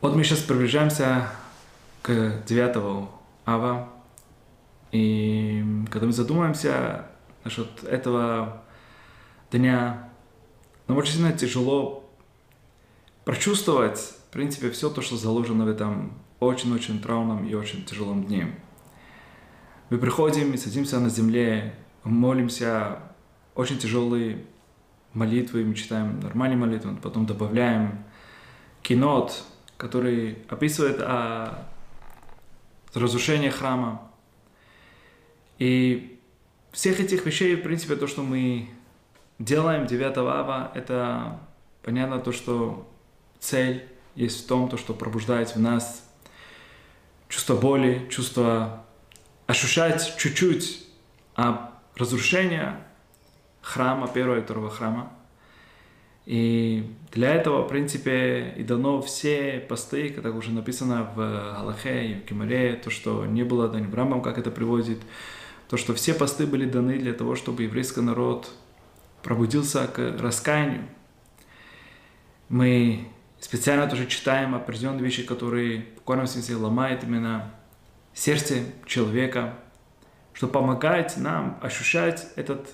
Вот мы сейчас приближаемся к 9 ава, и когда мы задумаемся насчет этого дня, нам очень сильно тяжело прочувствовать, в принципе, все то, что заложено в этом очень-очень траурном и очень тяжелом дне. Мы приходим и садимся на земле, молимся очень тяжелые молитвы, мы читаем нормальные молитвы, потом добавляем кинот, который описывает о разрушении храма. И всех этих вещей, в принципе, то, что мы делаем 9 ава, это понятно то, что цель есть в том, то, что пробуждает в нас чувство боли, чувство ощущать чуть-чуть об разрушении храма, первого и второго храма. И для этого, в принципе, и дано все посты, как уже написано в Галахе и в Кемаре, то, что не было данным Рамбам, как это приводит, то, что все посты были даны для того, чтобы еврейский народ пробудился к раскаянию. Мы специально тоже читаем определенные вещи, которые в буквальном смысле ломают именно сердце человека, что помогает нам ощущать этот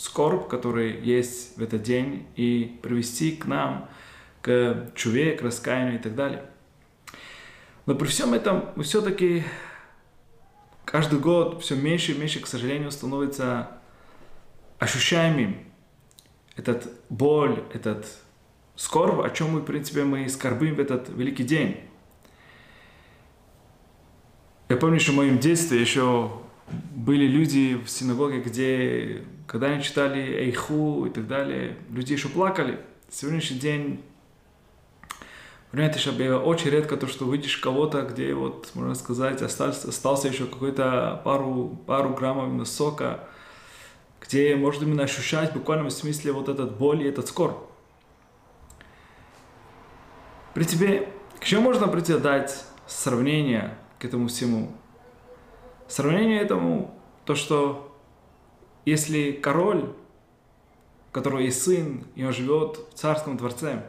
скорбь, который есть в этот день, и привести к нам, к чуве, к раскаянию и так далее. Но при всем этом мы все-таки каждый год все меньше и меньше, к сожалению, становится ощущаемым этот боль, этот скорбь, о чем мы, в принципе, мы скорбим в этот великий день. Я помню, что в моем детстве еще были люди в синагоге, где, когда они читали Эйху и так далее, люди еще плакали. Сегодняшний день, понимаете, чтобы очень редко то, что видишь кого-то, где вот, можно сказать, остался, остался еще какой-то пару, пару граммов сока, где можно именно ощущать в буквальном смысле вот этот боль и этот скорбь. При тебе, к чему можно прийти дать сравнение к этому всему? Сравнение этому, то, что если король, у которого есть сын, и он живет в царском дворце,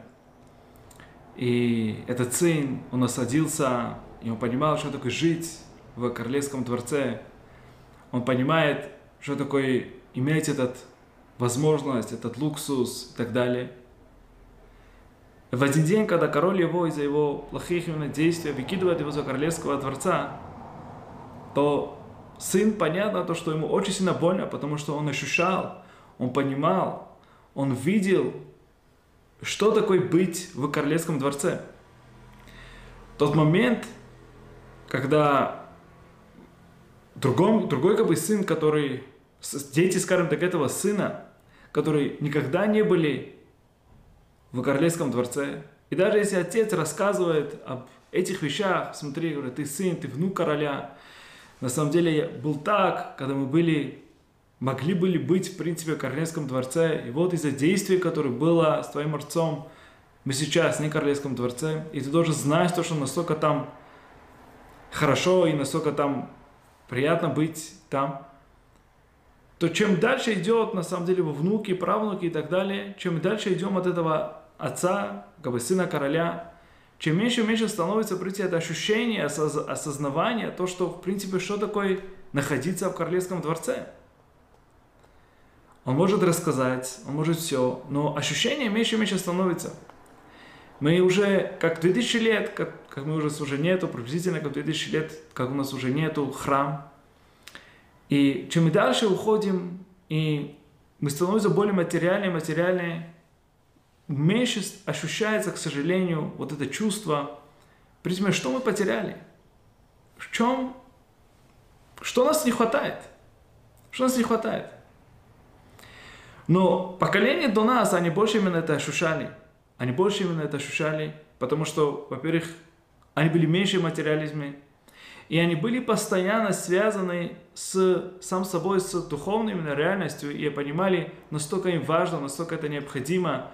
и этот сын, он осадился, и он понимал, что такое жить в королевском дворце, он понимает, что такое иметь этот возможность, этот луксус и так далее. В один день, когда король его из-за его плохих именно действий выкидывает его за королевского дворца, то сын, понятно, то, что ему очень сильно больно, потому что он ощущал, он понимал, он видел, что такое быть в королевском дворце. Тот момент, когда другой, другой как бы сын, который, дети, скажем так, этого сына, которые никогда не были в королевском дворце, и даже если отец рассказывает об этих вещах, смотри, говорит, ты сын, ты внук короля, на самом деле был так, когда мы были, могли были быть, в принципе, в Королевском дворце, и вот из-за действия, которое было с твоим отцом, мы сейчас не в Королевском дворце, и ты должен знать то, что настолько там хорошо и настолько там приятно быть там, то чем дальше идет, на самом деле, во внуки, правнуки и так далее, чем дальше идем от этого отца, как бы сына короля, чем меньше и меньше становится прийти это ощущение, осознавание, то, что, в принципе, что такое находиться в королевском дворце. Он может рассказать, он может все, но ощущение меньше и меньше становится. Мы уже, как 2000 лет, как, как мы уже уже нету, приблизительно как 2000 лет, как у нас уже нету храм. И чем мы дальше уходим, и мы становимся более материальные, материальные, меньше ощущается, к сожалению, вот это чувство, призме, что мы потеряли? В чем? Что нас не хватает? Что нас не хватает? Но поколение до нас, они больше именно это ощущали. Они больше именно это ощущали, потому что, во-первых, они были меньше в материализме, и они были постоянно связаны с сам собой, с духовной именно реальностью, и понимали, настолько им важно, настолько это необходимо,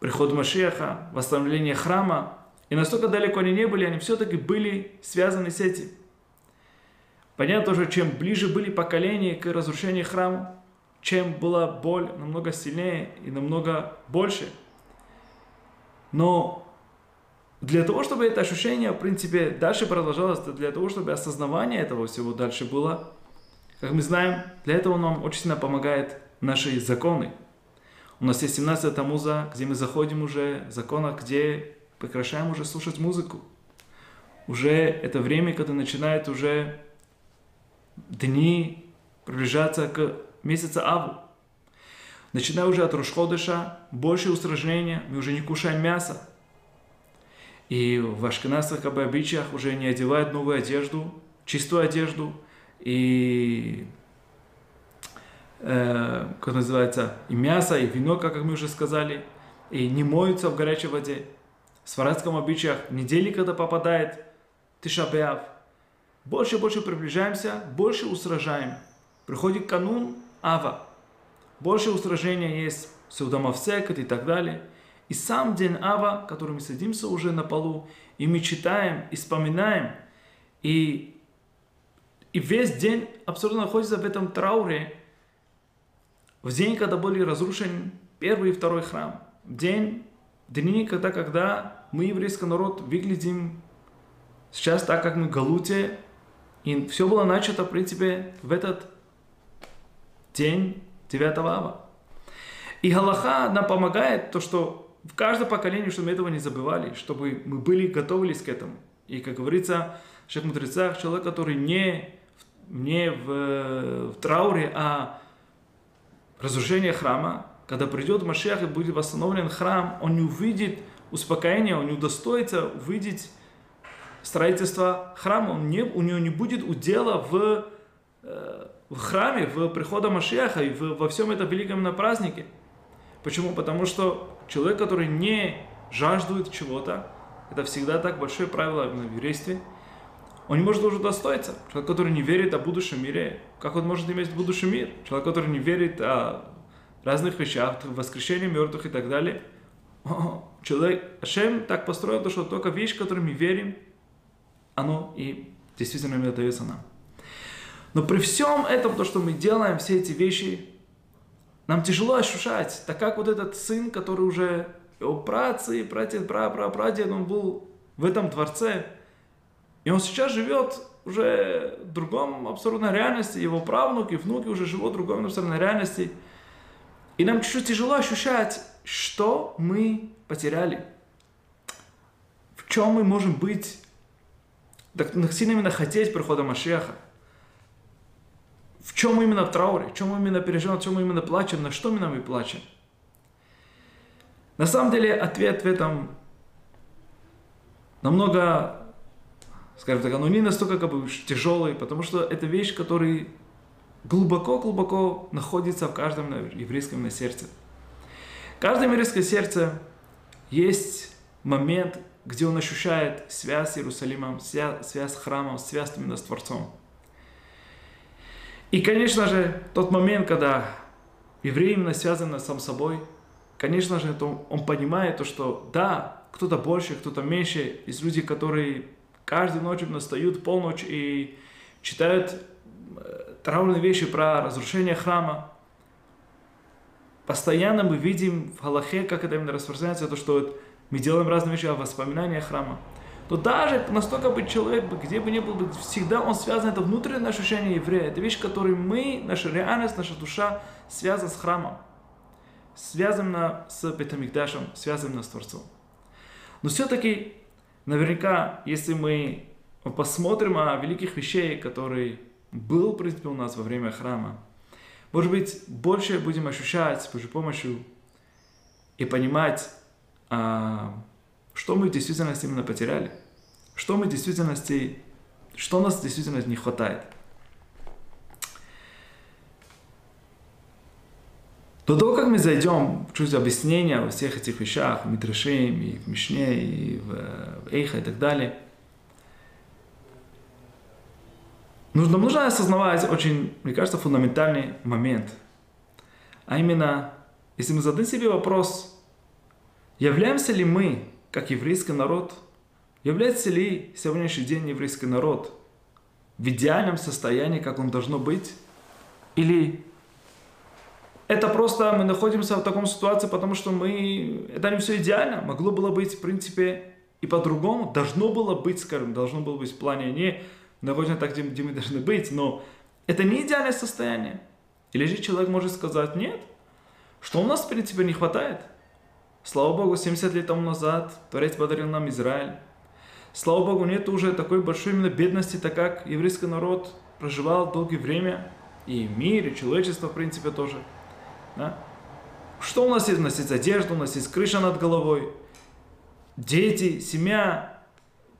приход Машеха, восстановление храма. И настолько далеко они не были, они все-таки были связаны с этим. Понятно тоже, чем ближе были поколения к разрушению храма, чем была боль намного сильнее и намного больше. Но Для того, чтобы это ощущение, в принципе, дальше продолжалось, для того, чтобы осознавание этого всего дальше было, как мы знаем, для этого нам очень сильно помогает наши законы. У нас есть 17 Тамуза, где мы заходим уже в законах, где прекращаем уже слушать музыку. Уже это время, когда начинает уже дни приближаться к месяцу Аву. Начиная уже от Рошходыша, больше устражнения, мы уже не кушаем мясо. И в ашкенадских обычаях уже не одевают новую одежду, чистую одежду, и э, как называется, и мясо, и вино, как мы уже сказали, и не моются в горячей воде. В сварадском обычаях недели, когда попадает Тишабеав, больше и больше приближаемся, больше устражаем. Приходит канун Ава. Больше устражения есть Сеудамавсекат и так далее. И сам день Ава, который мы садимся уже на полу, и мы читаем, и вспоминаем, и, и весь день абсолютно находится в этом трауре, в день, когда были разрушены первый и второй храм, в день, дни, когда, когда мы, еврейский народ, выглядим сейчас так, как мы Галуте, и все было начато, в принципе, в этот день 9 ава. И Галаха нам помогает то, что в каждом поколении, чтобы мы этого не забывали, чтобы мы были готовились к этому. И, как говорится в Мудрецах, человек, который не, не в, в трауре, а разрушение храма, когда придет Машех и будет восстановлен храм, он не увидит успокоения, он не удостоится увидеть строительство храма, он не, у него не будет удела в, э, в храме, в прихода Машеха и в, во всем этом великом на празднике. Почему? Потому что человек, который не жаждует чего-то, это всегда так большое правило в еврействе, он не может уже достоиться. Человек, который не верит о будущем мире, как он может иметь будущий мир? Человек, который не верит о разных вещах, воскрешении мертвых и так далее. Человек, Ашем так построил, что только вещь, которой мы верим, оно и действительно дается нам. Но при всем этом, то, что мы делаем, все эти вещи, нам тяжело ощущать, так как вот этот сын, который уже его працы, прадед, пра, пра, прадед, он был в этом дворце, и он сейчас живет уже в другом абсолютной реальности, его правнуки, внуки уже живут в другой абсолютной реальности. И нам чуть-чуть тяжело ощущать, что мы потеряли, в чем мы можем быть так сильно именно хотеть прихода Машеха. В чем именно в трауре, в чем именно переживаем, в чем именно плачем, на что именно мы плачем. На самом деле ответ в этом намного, скажем так, оно не настолько как бы тяжелый, потому что это вещь, которая глубоко-глубоко находится в каждом еврейском сердце. В каждом еврейском сердце есть момент, где он ощущает связь с Иерусалимом, связь, связь с храмом, связь именно с Творцом. И, конечно же, тот момент, когда еврей именно связан сам собой, конечно же, он понимает то, что да, кто-то больше, кто-то меньше, есть люди, которые каждую ночь настают полночь и читают э, траурные вещи про разрушение храма. Постоянно мы видим в Галахе, как это именно распространяется, то, что мы делаем разные вещи, о воспоминания храма, то даже настолько бы человек, где бы ни был, всегда он связан, это внутреннее ощущение еврея, это вещь, которой мы, наша реальность, наша душа связана с храмом, связана с Бетамикдашем, связана с Творцом. Но все-таки, наверняка, если мы посмотрим о великих вещей, которые был, принципе, у нас во время храма, может быть, больше будем ощущать с помощью и понимать, а, что мы в действительности именно потеряли, что мы в действительности, что нас в действительности не хватает. До того, как мы зайдем в чуть объяснения во всех этих вещах, в Митрашим, и в Мишне, и в, в Эйха и так далее, нужно, нужно осознавать очень, мне кажется, фундаментальный момент. А именно, если мы зададим себе вопрос, Являемся ли мы, как еврейский народ, является ли сегодняшний день еврейский народ в идеальном состоянии, как он должно быть? Или это просто мы находимся в таком ситуации, потому что мы... Это не все идеально. Могло было быть, в принципе, и по-другому должно было быть, скажем, должно было быть в плане не находимся так, где, где мы должны быть, но это не идеальное состояние. Или же человек может сказать, нет, что у нас, в принципе, не хватает. Слава Богу, 70 лет тому назад Творец подарил нам Израиль. Слава Богу, нет уже такой большой именно бедности, так как еврейский народ проживал долгое время, и мир, и человечество, в принципе, тоже. Да? Что у нас есть? У нас есть одежда, у нас есть крыша над головой, дети, семья.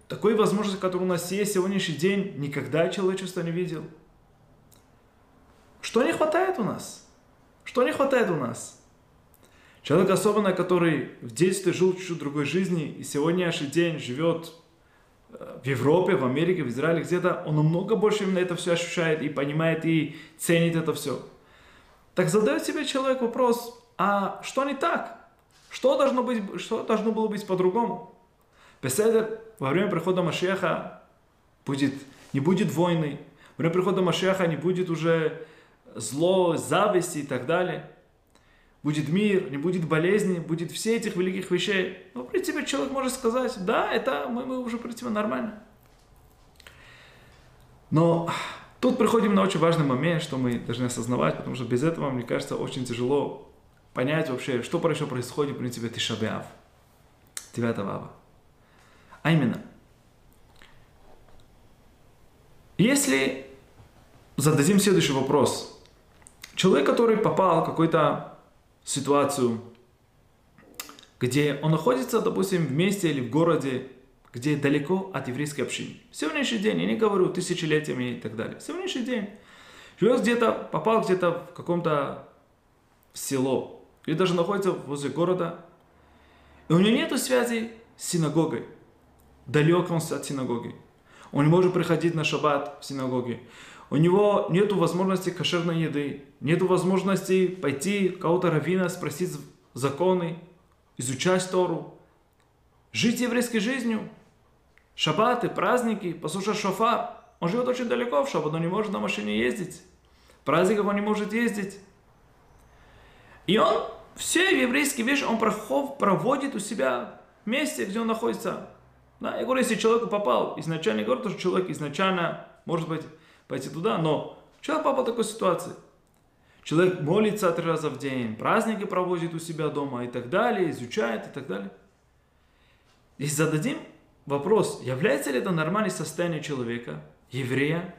Такой возможности, которая у нас есть сегодняшний день, никогда человечество не видел. Что не хватает у нас? Что не хватает у нас? Человек особенно, который в детстве жил чуть-чуть другой жизни и сегодняшний день живет э, в Европе, в Америке, в Израиле где-то, он намного больше именно это все ощущает и понимает и ценит это все. Так задает себе человек вопрос, а что не так? Что должно, быть, что должно было быть по-другому? Беседер во время прихода Машеха будет, не будет войны, во время прихода Машеха не будет уже зло, зависти и так далее. Будет мир, не будет болезни, будет все этих великих вещей. Ну, в принципе, человек может сказать, да, это мы, мы уже, в принципе, нормально. Но тут приходим на очень важный момент, что мы должны осознавать, потому что без этого, мне кажется, очень тяжело понять вообще, что еще происходит, в принципе, Тишабиав, 9 ава. А именно, если зададим следующий вопрос. Человек, который попал в какую-то ситуацию, где он находится, допустим, в месте или в городе, где далеко от еврейской общины. Сегодняшний день, я не говорю тысячелетиями и так далее. Сегодняшний день живет где-то, попал где-то в каком-то село, или даже находится возле города, и у него нет связи с синагогой. Далек он от синагоги. Он не может приходить на шаббат в синагоге. У него нет возможности кошерной еды, нет возможности пойти кого-то равина, спросить законы, изучать Тору, жить еврейской жизнью, шаббаты, праздники, послушать шофар. Он живет очень далеко в шаббат, он не может на машине ездить. В праздниках он не может ездить. И он все еврейские вещи он проводит у себя в месте, где он находится. Да, я говорю, если человек попал, изначально говорю, что человек изначально, может быть, пойти туда, но человек попал в такой ситуации. Человек молится три раза в день, праздники проводит у себя дома и так далее, изучает и так далее. Если зададим вопрос, является ли это нормальное состояние человека, еврея,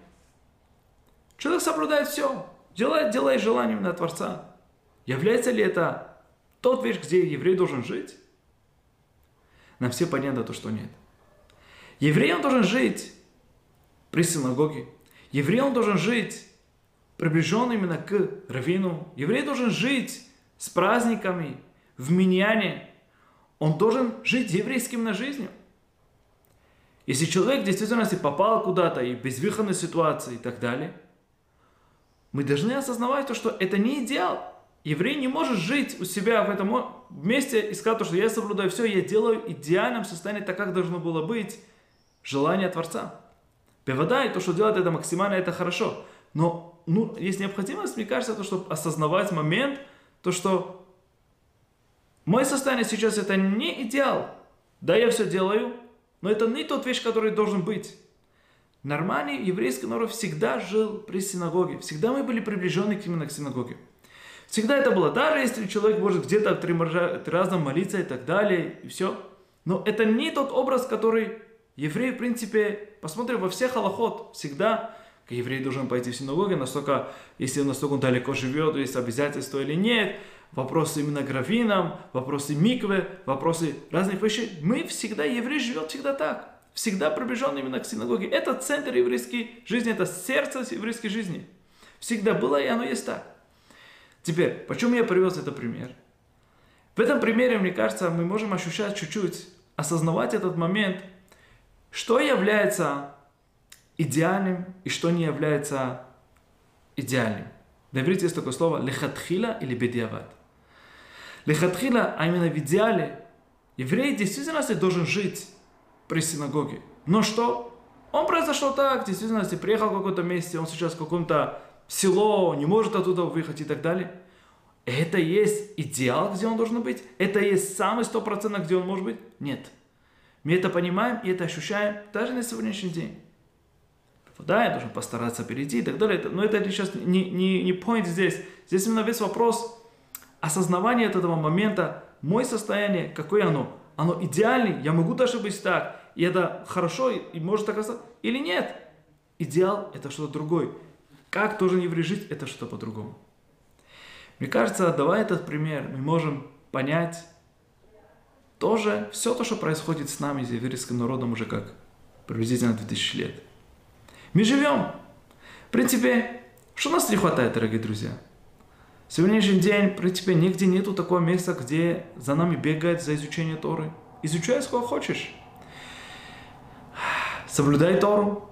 человек соблюдает все, делает, делает желанием на Творца. Является ли это тот вещь, где еврей должен жить? Нам все понятно то, что нет. Еврей, он должен жить при синагоге. Еврей, он должен жить приближен именно к раввину. Еврей должен жить с праздниками, в миньяне. Он должен жить еврейским на жизнью. Если человек действительно попал куда-то и в безвыходной ситуации и так далее, мы должны осознавать то, что это не идеал. Еврей не может жить у себя в этом месте и сказать, что я соблюдаю все, я делаю идеальном состоянии так, как должно было быть желание Творца. Певодай, то, что делает это максимально, это хорошо. Но ну, есть необходимость, мне кажется, то, чтобы осознавать момент, то, что мое состояние сейчас это не идеал. Да, я все делаю, но это не тот вещь, который должен быть. Нормальный еврейский народ всегда жил при синагоге. Всегда мы были приближены именно к синагоге. Всегда это было, даже если человек может где-то три, три раза молиться и так далее, и все. Но это не тот образ, который еврей, в принципе, посмотрим во всех аллахот, всегда еврей должен пойти в синагогу, настолько, если он настолько далеко живет, есть обязательства или нет, вопросы именно гравином, вопросы миквы, вопросы разных вещей. Мы всегда, еврей живет всегда так. Всегда приближен именно к синагоге. Это центр еврейской жизни, это сердце еврейской жизни. Всегда было и оно есть так. Теперь, почему я привез этот пример? В этом примере, мне кажется, мы можем ощущать чуть-чуть, осознавать этот момент, что является идеальным и что не является идеальным. На иврите есть такое слово лехатхила или бедиават. Лехатхила, а именно в идеале, еврей действительно должен жить при синагоге. Но что? Он произошел так, действительно, приехал в какое-то месте, он сейчас в каком-то село, не может оттуда выехать и так далее. Это есть идеал, где он должен быть? Это есть самый стопроцентно, где он может быть? Нет. Мы это понимаем и это ощущаем даже на сегодняшний день. Да, я должен постараться перейти и так далее. Но это сейчас не, не, не point здесь. Здесь именно весь вопрос осознавания этого момента, мое состояние, какое оно. Оно идеальное, я могу даже быть так, и это хорошо, и может так остаться, или нет. Идеал – это что-то другое. Как тоже еврей жить – это что-то по-другому. Мне кажется, давая этот пример, мы можем понять тоже все то, что происходит с нами, с еврейским народом уже как приблизительно 2000 лет. Мы живем. В принципе, что нас не хватает, дорогие друзья? Сегодняшний день, в принципе, нигде нету такого места, где за нами бегает за изучение Торы. Изучай, сколько хочешь. Соблюдай Тору.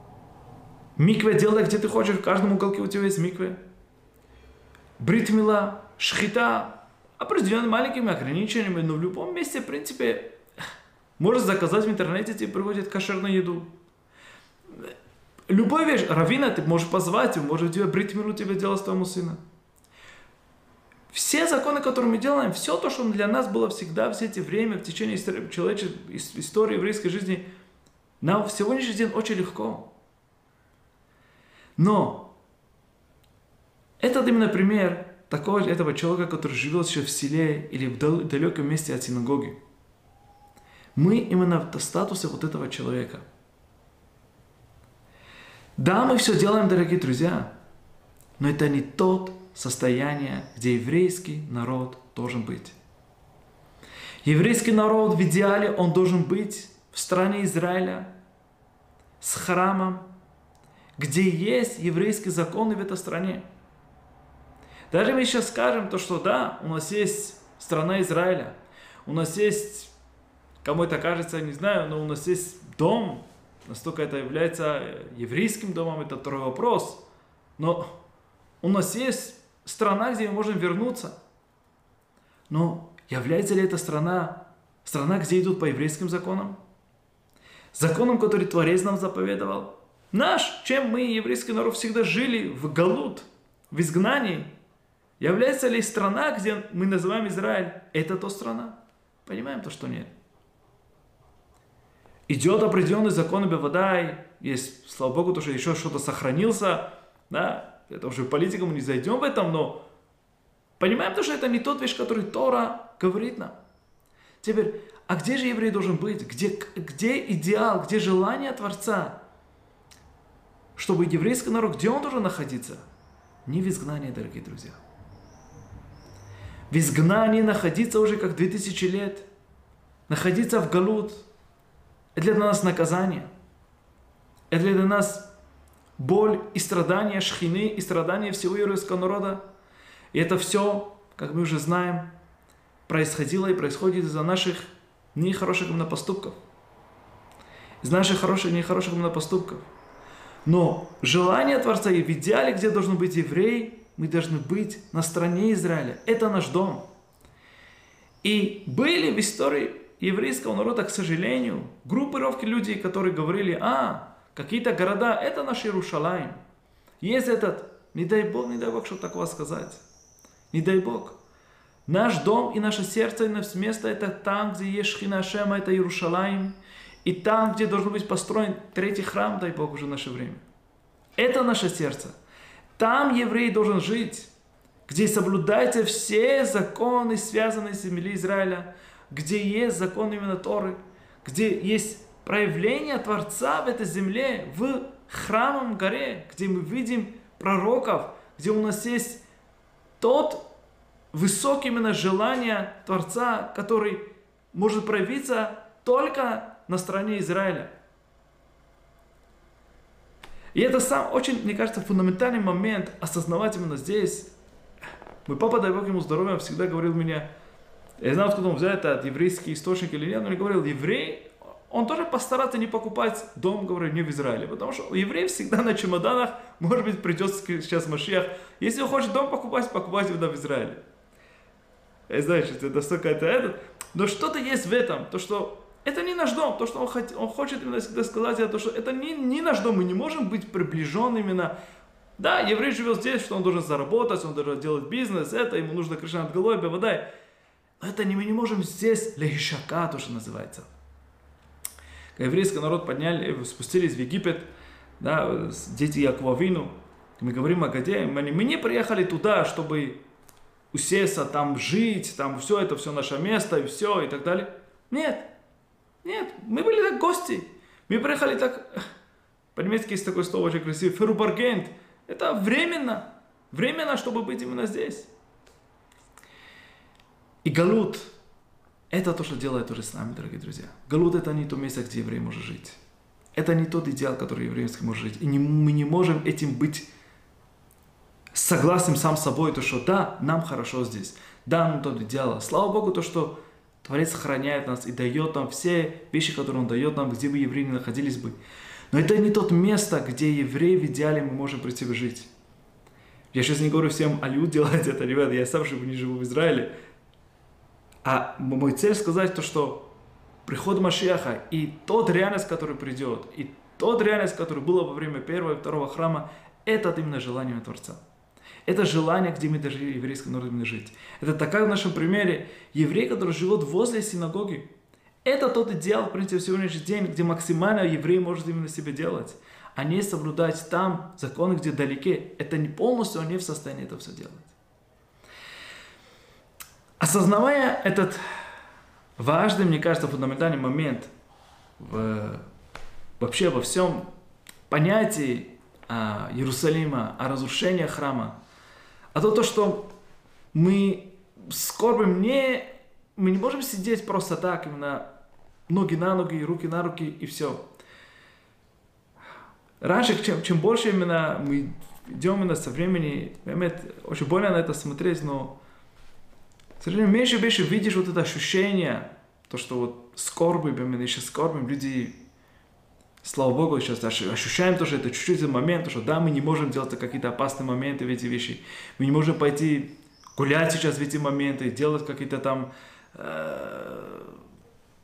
Микве делай, где ты хочешь. В каждом уголке у тебя есть микве. Бритмила, шхита, определенными маленькими ограничениями, но в любом месте, в принципе, можешь заказать в интернете, тебе приводят кошерную еду. Любая вещь, равина, ты можешь позвать, может тебе бритмилу тебе делать твоему сыну. Все законы, которые мы делаем, все то, что для нас было всегда, все эти время, в течение человеческой истории еврейской жизни, нам в сегодняшний день очень легко. Но это именно пример такого этого человека, который живет еще в селе или в далеком месте от синагоги. Мы именно в статусе вот этого человека. Да, мы все делаем, дорогие друзья, но это не тот состояние, где еврейский народ должен быть. Еврейский народ в идеале, он должен быть в стране Израиля с храмом, где есть еврейские законы в этой стране. Даже мы сейчас скажем то, что да, у нас есть страна Израиля, у нас есть, кому это кажется, не знаю, но у нас есть дом, настолько это является еврейским домом, это второй вопрос. Но у нас есть страна, где мы можем вернуться. Но является ли эта страна страна, где идут по еврейским законам? Законам, который Творец нам заповедовал? Наш, чем мы, еврейский народ, всегда жили в галут, в изгнании. Является ли страна, где мы называем Израиль, это то страна? Понимаем то, что нет. Идет определенный закон Бевадай, есть, слава Богу, то, что еще что-то сохранился, да, это уже политика, мы не зайдем в этом, но понимаем то, что это не тот вещь, который Тора говорит нам. Теперь, а где же еврей должен быть? Где, где идеал, где желание Творца? Чтобы еврейский народ, где он должен находиться? Не в изгнании, дорогие друзья. В изгнании находиться уже как 2000 лет. Находиться в Галут. Это для нас наказание. Это для нас боль и страдания шхины и страдания всего еврейского народа. И это все, как мы уже знаем, происходило и происходит из-за наших нехороших именно поступков. Из наших хороших и нехороших именно поступков. Но желание Творца и в идеале, где должен быть еврей, мы должны быть на стороне Израиля. Это наш дом. И были в истории еврейского народа, к сожалению, группировки людей, которые говорили, а, какие-то города, это наш Иерушалаем. Есть этот, не дай Бог, не дай Бог, что такого сказать. Не дай Бог. Наш дом и наше сердце и наше место это там, где есть Шхина Шема, это Иерушалаем. И там, где должен быть построен третий храм, дай Бог, уже в наше время. Это наше сердце. Там еврей должен жить, где соблюдаются все законы, связанные с землей Израиля, где есть закон именно Торы, где есть проявление Творца в этой земле, в храмом горе, где мы видим пророков, где у нас есть тот высокий именно желание Творца, который может проявиться только на стороне Израиля. И это сам очень, мне кажется, фундаментальный момент осознавать именно здесь. Мой папа, дай Бог ему здоровья, всегда говорил мне, я знал, откуда он взял это, от еврейский источник или нет, но он говорил, еврей, он тоже постарается не покупать дом, говорю, не в Израиле, потому что еврей всегда на чемоданах, может быть, придется сейчас Машиях. Если он хочет дом покупать, покупать его в Израиле. Я знаю, что это настолько это, это, но что-то есть в этом, то, что это не наш дом, то, что он, хочет, он хочет именно всегда сказать, это, то, что это не, не наш дом, мы не можем быть приближен именно да, еврей живет здесь, что он должен заработать, он должен делать бизнес, это, ему нужно крыша над головой, бевадай. Но это не, мы не можем здесь лехишака, то, что называется. Еврейский народ подняли, спустились в Египет, да, дети Якова мы говорим о Гаде, мы мы не приехали туда, чтобы усеться, там жить, там все это, все наше место, и все, и так далее. Нет, нет, мы были так гости. Мы приехали так, по-немецки есть такое слово очень красивое, ферубаргент. Это временно, временно, чтобы быть именно здесь. И Галут – это то, что делает уже с нами, дорогие друзья. Галут – это не то место, где еврей может жить. Это не тот идеал, который еврейский может жить. И не, мы не можем этим быть согласным сам с собой, то, что да, нам хорошо здесь, да, нам тот идеал. Слава Богу, то, что Творец сохраняет нас и дает нам все вещи, которые Он дает нам, где бы евреи не находились бы. Но это не тот место, где евреи в идеале мы можем прийти жить. Я сейчас не говорю всем алю делать это, ребята, я сам живу, не живу в Израиле. А мой цель сказать то, что приход Машеха и тот реальность, который придет, и тот реальность, который было во время первого и второго храма, это именно желание Творца. Это желание, где мы даже еврейским народом жить. Это такая в нашем примере еврей, который живет возле синагоги. Это тот идеал, в принципе, в сегодняшний день, где максимально еврей может именно себе делать. А не соблюдать там законы, где далеке. Это не полностью он не в состоянии это все делать. Осознавая этот важный, мне кажется, фундаментальный момент в, вообще во всем понятии а, Иерусалима, о разрушении храма, а то то, что мы скорбим не... Мы не можем сидеть просто так, именно ноги на ноги, руки на руки и все. Раньше, чем, чем больше именно мы идем именно со времени, очень больно на это смотреть, но, к сожалению, меньше и меньше видишь вот это ощущение, то, что вот скорбы, именно еще скорбим, люди слава Богу, сейчас ощущаем тоже это чуть-чуть момент, что да, мы не можем делать какие-то опасные моменты в эти вещи. Мы не можем пойти гулять сейчас в эти моменты, делать какие-то там э,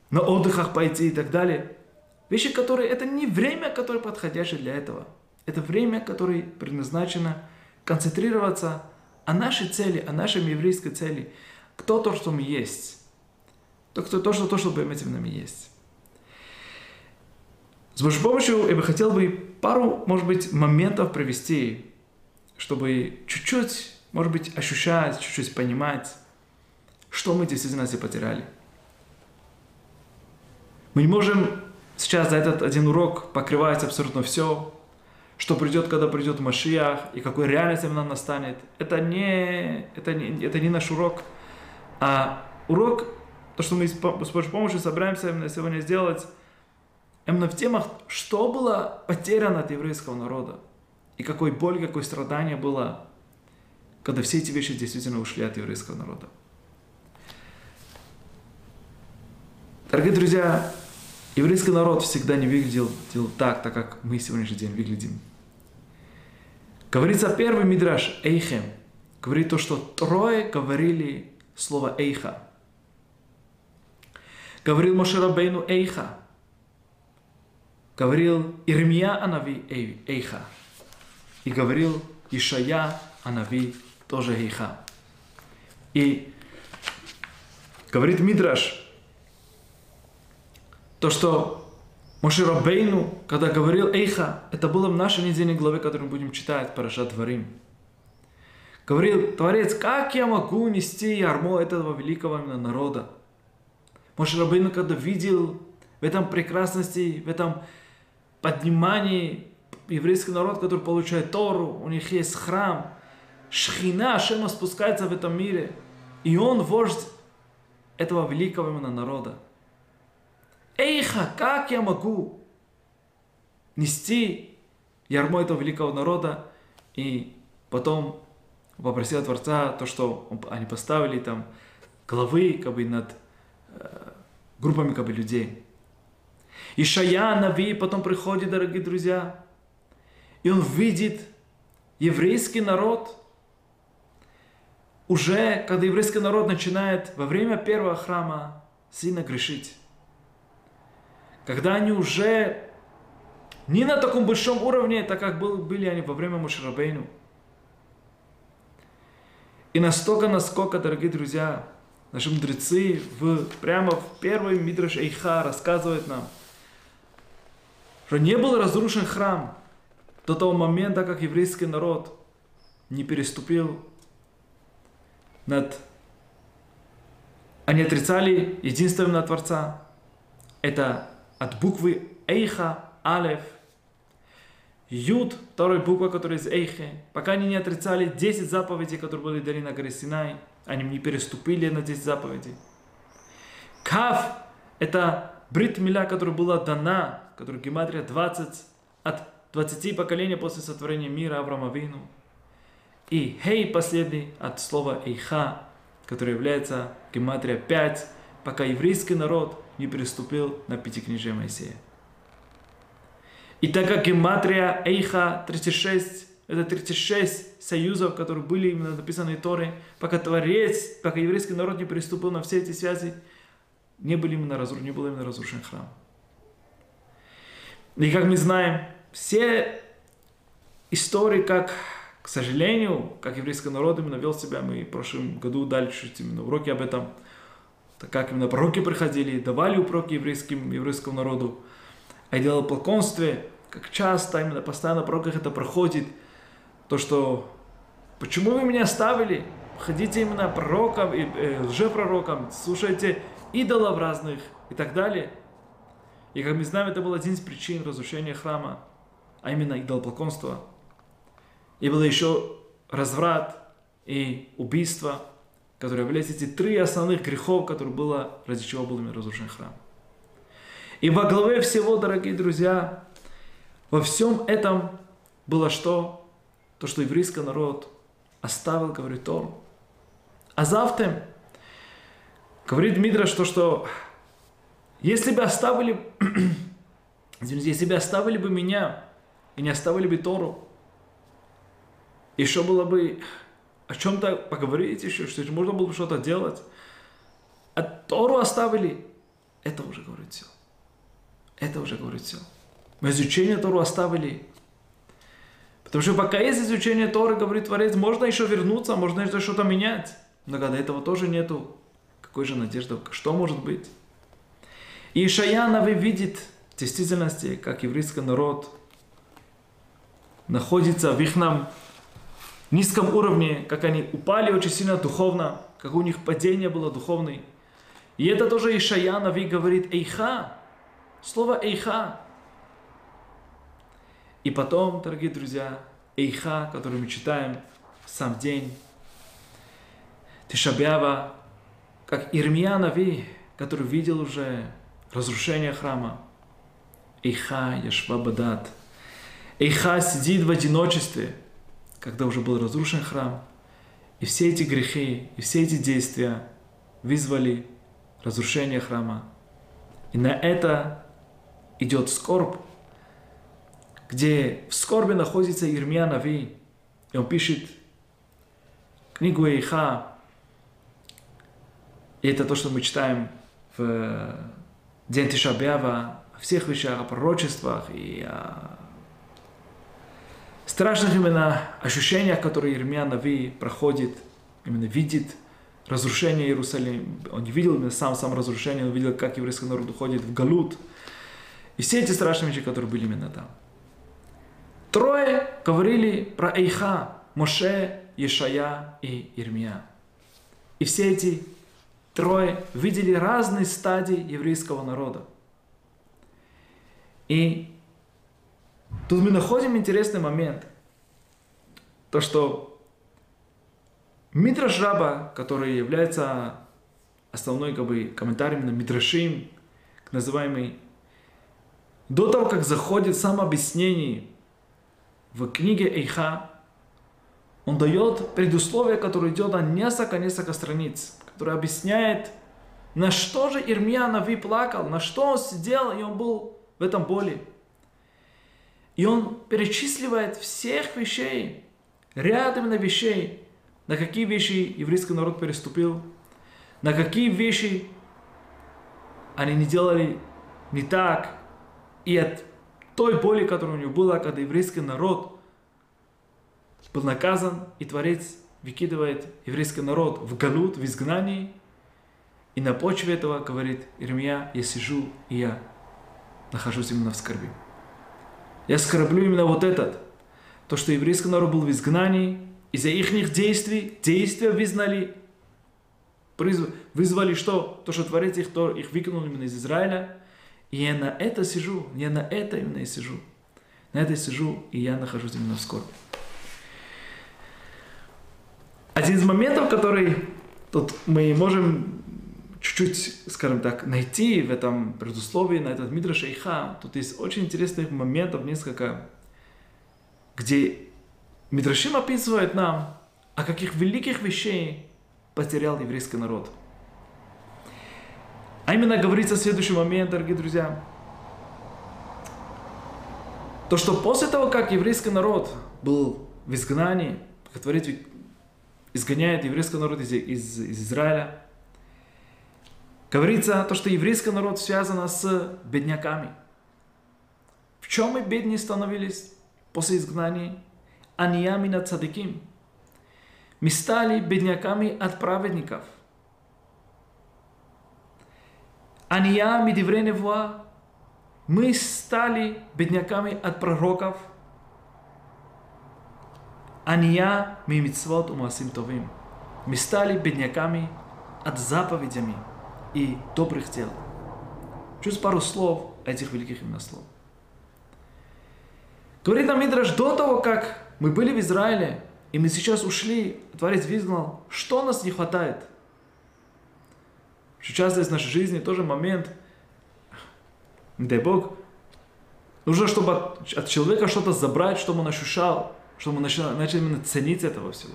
на отдыхах пойти и так далее. Вещи, которые, это не время, которое подходящее для этого. Это время, которое предназначено концентрироваться о нашей цели, о нашей еврейской цели. Кто то, что мы есть. То, кто, то, что, то, что этим нами есть. С Божьей помощью я бы хотел бы пару, может быть, моментов провести, чтобы чуть-чуть, может быть, ощущать, чуть-чуть понимать, что мы действительно себе потеряли. Мы не можем сейчас за этот один урок покрывать абсолютно все, что придет, когда придет Машиях, и какой реальность именно настанет. Это не, это не, это не наш урок, а урок, то, что мы с Божьей помощью собираемся сегодня сделать, именно в темах, что было потеряно от еврейского народа. И какой боль, какое страдание было, когда все эти вещи действительно ушли от еврейского народа. Дорогие друзья, еврейский народ всегда не выглядел так, так как мы сегодняшний день выглядим. Говорится первый мидраш Эйхем. Говорит то, что трое говорили слово Эйха. Говорил Мошерабейну Эйха говорил Ирмия Анави Эйха. И говорил Ишая Анави тоже Эйха. И говорит Мидраш, то, что Моше Рабейну, когда говорил Эйха, это было в нашей недельной главе, которую мы будем читать, Парашат Дворим. Говорил Творец, как я могу нести ярмо этого великого народа? Моше Рабейну, когда видел в этом прекрасности, в этом поднимании еврейский народ, который получает Тору, у них есть храм, Шхина Ашема спускается в этом мире, и он вождь этого великого именно народа. Эйха, как я могу нести ярмо этого великого народа и потом попросил Творца то, что они поставили там главы как бы над э, группами как бы людей. Ишая, Нави, потом приходит, дорогие друзья, и он видит еврейский народ, уже когда еврейский народ начинает во время первого храма сильно грешить. Когда они уже не на таком большом уровне, так как были они во время Мушарабейну. И настолько, насколько, дорогие друзья, наши мудрецы в, прямо в первой Мидраш Эйха рассказывают нам – что не был разрушен храм до того момента, как еврейский народ не переступил над... Они отрицали единственного Творца. Это от буквы Эйха, Алев, Юд, вторая буква, которая из Эйхе. Пока они не отрицали 10 заповедей, которые были даны на горе Синай, они не переступили на 10 заповедей. Кав – это брит миля, которая была дана, которая гематрия 20, от 20 поколений после сотворения мира Авраама Вину. И хей последний от слова эйха, который является гематрия 5, пока еврейский народ не приступил на пятикнижие Моисея. И так как гематрия эйха 36, это 36 союзов, которые были именно написаны в Торе, пока Творец, пока еврейский народ не приступил на все эти связи, не, были именно разрушен, не был именно разрушен храм. И как мы знаем, все истории, как, к сожалению, как еврейский народ именно вел себя, мы в прошлом году чуть именно уроки об этом, так как именно пророки приходили, давали уроки еврейским, еврейскому народу, о идолопоклонстве, как часто, именно постоянно в пророках это проходит, то, что почему вы меня оставили? Ходите именно пророкам и э, лжепророкам, слушайте идолов разных и так далее. И как мы знаем, это был один из причин разрушения храма, а именно идолопоклонство. И было еще разврат и убийство, которые являлись эти три основных грехов, которые было, ради чего был разрушен храм. И во главе всего, дорогие друзья, во всем этом было что? То, что еврейский народ оставил, говорит Тору. А завтра говорит Мидра, что, что если бы оставили, извините, если бы оставили бы меня и не оставили бы Тору, еще было бы о чем-то поговорить еще, что можно было бы что-то делать. А Тору оставили, это уже говорит все. Это уже говорит все. Мы изучение Тору оставили. Потому что пока есть изучение Торы, говорит Творец, можно еще вернуться, можно еще что-то менять. Но когда этого тоже нету, какой же надежда, что может быть? И Ишаяновый видит в действительности, как еврейский народ находится в их нам низком уровне, как они упали очень сильно духовно, как у них падение было духовное. И это тоже Ишаяновый говорит «эйха», слово «эйха». И потом, дорогие друзья, «эйха», который мы читаем в сам день, Тишабява, как Ирмия Нави, который видел уже разрушение храма. Эйха Яшва Бадат. Эйха сидит в одиночестве, когда уже был разрушен храм. И все эти грехи, и все эти действия вызвали разрушение храма. И на это идет скорбь, где в скорби находится Ирмия Нави. И он пишет книгу Эйха. И это то, что мы читаем в день Тишабява, о всех вещах, о пророчествах и о страшных именно ощущениях, которые Ирмия Нави проходит, именно видит разрушение Иерусалима. Он не видел именно сам, сам разрушение, он видел, как еврейский народ уходит в Галут. И все эти страшные вещи, которые были именно там. Трое говорили про Эйха, Моше, Ешая и Ирмия. И все эти трое видели разные стадии еврейского народа. И тут мы находим интересный момент. То, что Мидраш Раба, который является основной как бы, комментарием на Мидрашим, называемый, до того, как заходит сам объяснение в книге Эйха, он дает предусловие, которое идет на несколько-несколько страниц который объясняет, на что же Ирмия Нави плакал, на что он сидел, и он был в этом боли. И он перечисливает всех вещей, ряд именно вещей, на какие вещи еврейский народ переступил, на какие вещи они не делали не так, и от той боли, которая у него была, когда еврейский народ был наказан, и Творец выкидывает еврейский народ в галут, в изгнании, и на почве этого говорит Ирмия, я сижу, и я нахожусь именно в скорби. Я оскорблю именно вот этот. То, что еврейский народ был в изгнании, из-за их действий, действия вызнали, вызвали что? То, что Творец их, то, их выкинул именно из Израиля. И я на это сижу, я на это именно и сижу. На это сижу, и я нахожусь именно в скорби. Один из моментов, который тут мы можем чуть-чуть, скажем так, найти в этом предусловии, на этот Мидра Шейха, тут есть очень интересных моментов, несколько, где Мидрашим описывает нам, о каких великих вещей потерял еврейский народ. А именно говорится следующий момент, дорогие друзья. То, что после того, как еврейский народ был в изгнании, Творец изгоняет еврейский народ из, из, из Израиля. Говорится то, что еврейский народ связан с бедняками. В чем мы беднее становились после изгнания? Аниями на цадиким. Мы стали бедняками от праведников. Ания мидивре невуа. Мы стали бедняками от пророков – Ания мимицвот умасим товим. Мы стали бедняками от заповедями и добрых дел. Чуть пару слов этих великих именно слов. Говорит нам Мидраш, до того, как мы были в Израиле, и мы сейчас ушли, Творец вызнал, что нас не хватает. Что часто из нашей жизни тоже момент, дай Бог, нужно, чтобы от человека что-то забрать, чтобы он ощущал, чтобы мы начали, начали именно ценить этого всего.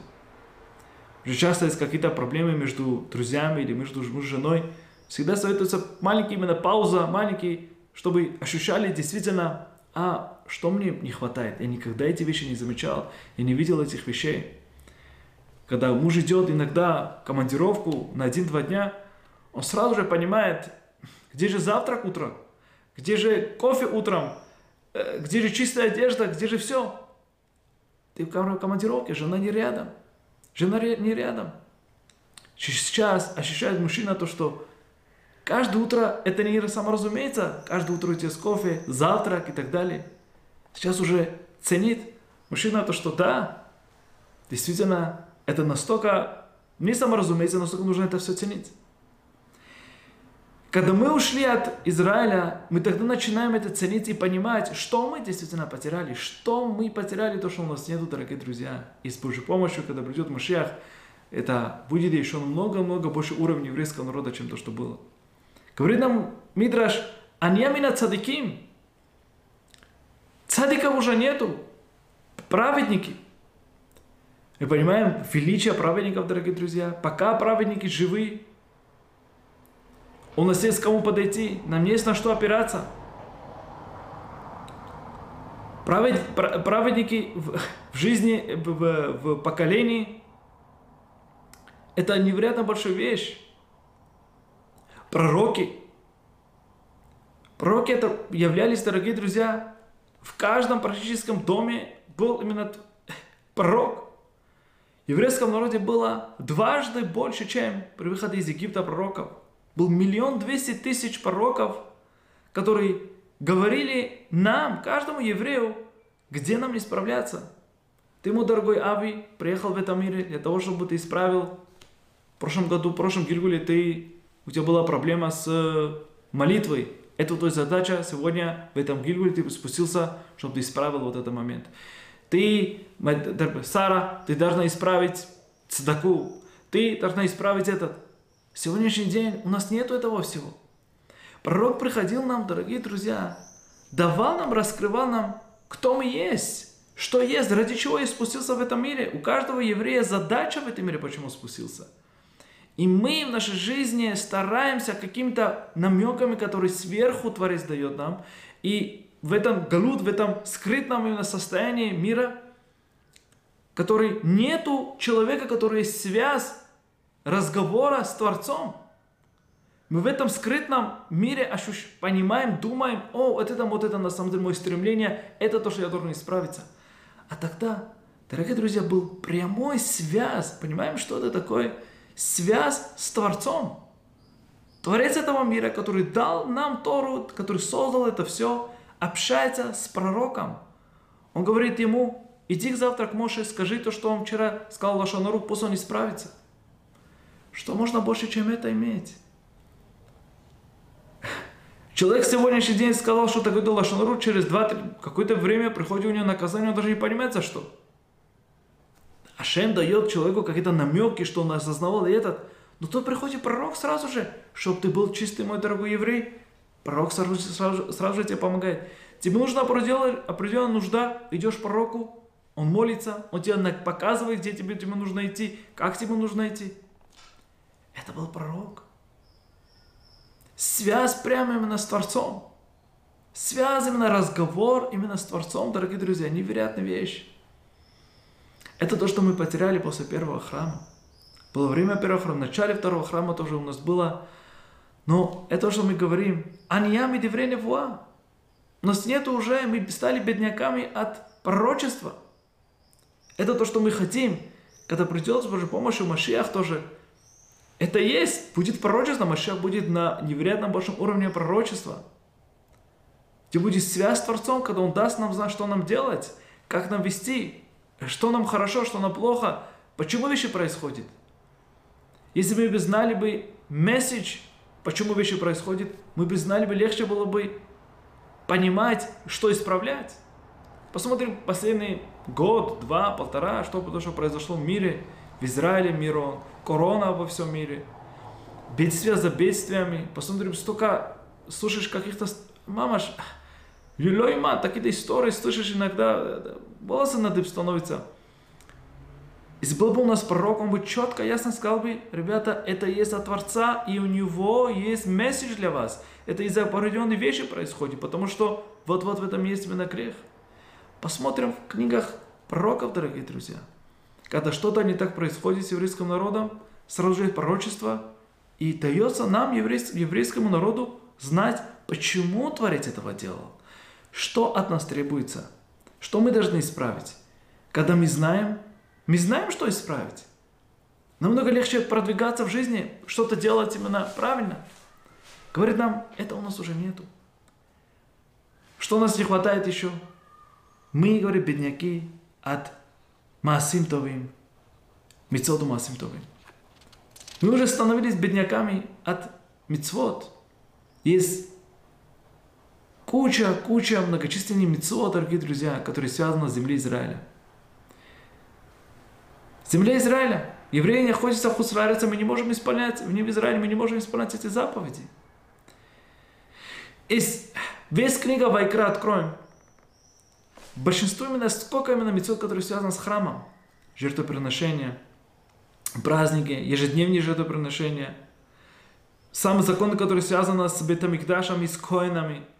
Уже часто есть какие-то проблемы между друзьями или между мужем и женой. Всегда советуется маленький именно пауза, маленький, чтобы ощущали действительно, а что мне не хватает. Я никогда эти вещи не замечал, я не видел этих вещей. Когда муж идет иногда в командировку на один-два дня, он сразу же понимает, где же завтрак утром, где же кофе утром, э, где же чистая одежда, где же все. Ты в командировке, жена не рядом. Жена не рядом. Сейчас ощущает мужчина то, что каждое утро это не саморазумеется. Каждое утро у тебя с кофе, завтрак и так далее. Сейчас уже ценит мужчина то, что да, действительно, это настолько не саморазумеется, настолько нужно это все ценить. Когда мы ушли от Израиля, мы тогда начинаем это ценить и понимать, что мы действительно потеряли, что мы потеряли, то, что у нас нету, дорогие друзья. И с Божьей помощью, когда придет Машиах, это будет еще много-много больше уровня еврейского народа, чем то, что было. Говорит нам Мидраш, Аньямина цадиким. Цадиков уже нету. Праведники. Мы понимаем величие праведников, дорогие друзья. Пока праведники живы, у нас есть к кому подойти, нам есть на что опираться. Правед, праведники в, в жизни, в, в поколении, это невероятно большая вещь. Пророки. Пророки это являлись, дорогие друзья, в каждом практическом доме был именно пророк. В еврейском народе было дважды больше, чем при выходе из Египта пророков был миллион двести тысяч пророков, которые говорили нам, каждому еврею, где нам не справляться. Ты, мой дорогой Ави, приехал в этом мире для того, чтобы ты исправил. В прошлом году, в прошлом Гильгуле, ты, у тебя была проблема с э, молитвой. Это твоя задача. Сегодня в этом Гильгуле ты спустился, чтобы ты исправил вот этот момент. Ты, Сара, ты должна исправить цдаку. Ты должна исправить этот сегодняшний день у нас нету этого всего. Пророк приходил нам, дорогие друзья, давал нам, раскрывал нам, кто мы есть, что есть, ради чего я спустился в этом мире. У каждого еврея задача в этом мире, почему спустился. И мы в нашей жизни стараемся какими-то намеками, которые сверху Творец дает нам, и в этом галут, в этом скрытном именно состоянии мира, который нету человека, который есть связь разговора с Творцом. Мы в этом скрытном мире ощущ... понимаем, думаем, о, вот это, вот это на самом деле мое стремление, это то, что я должен исправиться. А тогда, дорогие друзья, был прямой связь, понимаем, что это такое? Связь с Творцом. Творец этого мира, который дал нам Тору, который создал это все, общается с пророком. Он говорит ему, иди завтра к Моше, скажи то, что он вчера сказал Лошанору, пусть он исправится. Что можно больше, чем это иметь? Человек сегодняшний день сказал что-то говорит Лошанору, через два какое-то время приходит у него наказание, он даже не понимает за что. Ашем дает человеку какие-то намеки, что он осознавал и этот. Но тут приходит пророк сразу же, чтобы ты был чистый, мой дорогой еврей. Пророк сразу, сразу, сразу же тебе помогает. Тебе нужна определенная нужда, идешь к пророку, он молится, он тебе показывает, где тебе, тебе нужно идти, как тебе нужно идти. Это был пророк. Связь прямо именно с Творцом. Связь именно разговор именно с Творцом, дорогие друзья, невероятная вещь. Это то, что мы потеряли после первого храма. Было время первого храма, в начале второго храма тоже у нас было. Но это то, что мы говорим. Аньями деврене вуа. У нас нет уже, мы стали бедняками от пророчества. Это то, что мы хотим. Когда придет с Божьей помощью Машиах тоже. Это есть. Будет пророчество. Машиах будет на невероятном большом уровне пророчества. Где будет связь с Творцом, когда Он даст нам знать, что нам делать, как нам вести, что нам хорошо, что нам плохо, почему вещи происходят. Если мы бы знали бы месседж, почему вещи происходят, мы бы знали бы, легче было бы понимать, что исправлять. Посмотрим последний год, два, полтора, что, то, что произошло в мире, в Израиле миру, корона во всем мире, бедствия за бедствиями. Посмотрим, столько слушаешь каких-то... Мамаш, Люлойма, такие истории слышишь иногда, волосы на дыб становятся. Если был бы у нас пророк, он бы четко, ясно сказал бы, ребята, это есть от Творца, и у него есть месседж для вас. Это из-за определенной вещи происходит, потому что вот-вот в этом есть именно грех. Посмотрим в книгах пророков, дорогие друзья. Когда что-то не так происходит с еврейским народом, сразу же пророчество, и дается нам, еврейскому народу, знать, почему Творец этого делал. Что от нас требуется? Что мы должны исправить? Когда мы знаем, мы знаем, что исправить. Намного легче продвигаться в жизни, что-то делать именно правильно. Говорит нам, это у нас уже нету. Что у нас не хватает еще? Мы, говорит, бедняки от Маасимтовым, Мицоту Маасимтовым. Мы уже становились бедняками от мицвод. Есть Куча, куча многочисленных митцвот, дорогие друзья, которые связаны с землей Израиля. Земля Израиля. Евреи находятся в Хусрарице, мы не можем исполнять, в Израиле мы не можем исполнять эти заповеди. Из весь книга Вайкра откроем. Большинство именно, сколько именно митцвот, которые связаны с храмом. Жертвоприношения, праздники, ежедневные жертвоприношения. Самые законы, которые связаны с Бетамикдашем и с коинами –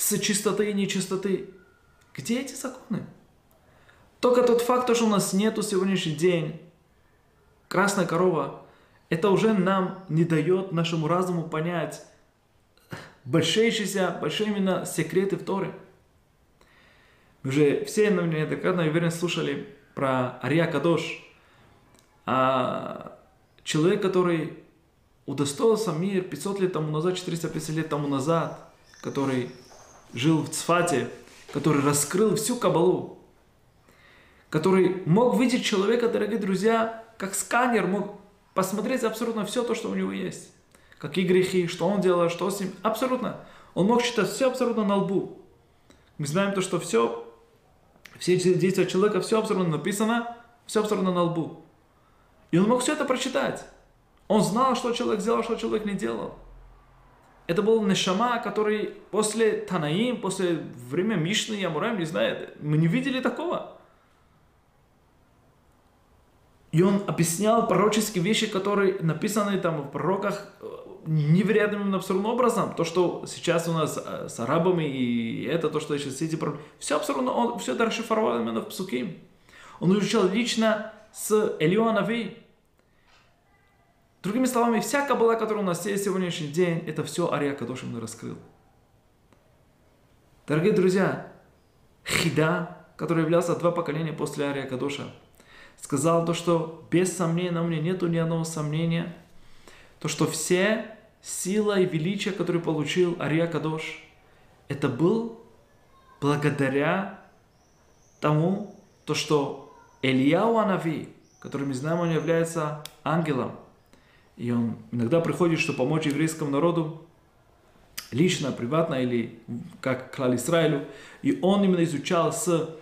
с чистоты и нечистоты. Где эти законы? Только тот факт, что у нас нету сегодняшний день красная корова, это уже нам не дает нашему разуму понять большейшиеся, большие именно секреты в Торе. Мы уже все неоднократно, я уверен, слушали про Ария Кадош, а человек, который удостоился мир 500 лет тому назад, 450 лет тому назад, который жил в Цфате, который раскрыл всю Кабалу, который мог видеть человека, дорогие друзья, как сканер, мог посмотреть абсолютно все то, что у него есть. Какие грехи, что он делал, что с ним. Абсолютно. Он мог считать все абсолютно на лбу. Мы знаем то, что все, все действия человека, все абсолютно написано, все абсолютно на лбу. И он мог все это прочитать. Он знал, что человек сделал, что человек не делал. Это был Нешама, который после Танаим, после времени Мишны и Амураем, не знаю, мы не видели такого. И он объяснял пророческие вещи, которые написаны там в пророках э, невероятным абсурдным образом. То, что сейчас у нас э, с арабами и это, то, что сейчас эти проблемы. Все абсурдно, он все это расшифровал именно в Псуким. Он изучал лично с Элиоанави. Другими словами, вся кабала, которая у нас есть сегодняшний день, это все Ария Кадош именно раскрыл. Дорогие друзья, Хида, который являлся два поколения после Ария Кадоша, сказал то, что без сомнения, на мне нету ни одного сомнения, то, что все сила и величие, которые получил Ария Кадош, это был благодаря тому, то, что Ильяу Анави, который мы знаем, он является ангелом, и он иногда приходит, чтобы помочь еврейскому народу, лично, приватно или как клал Израилю, и он именно изучал с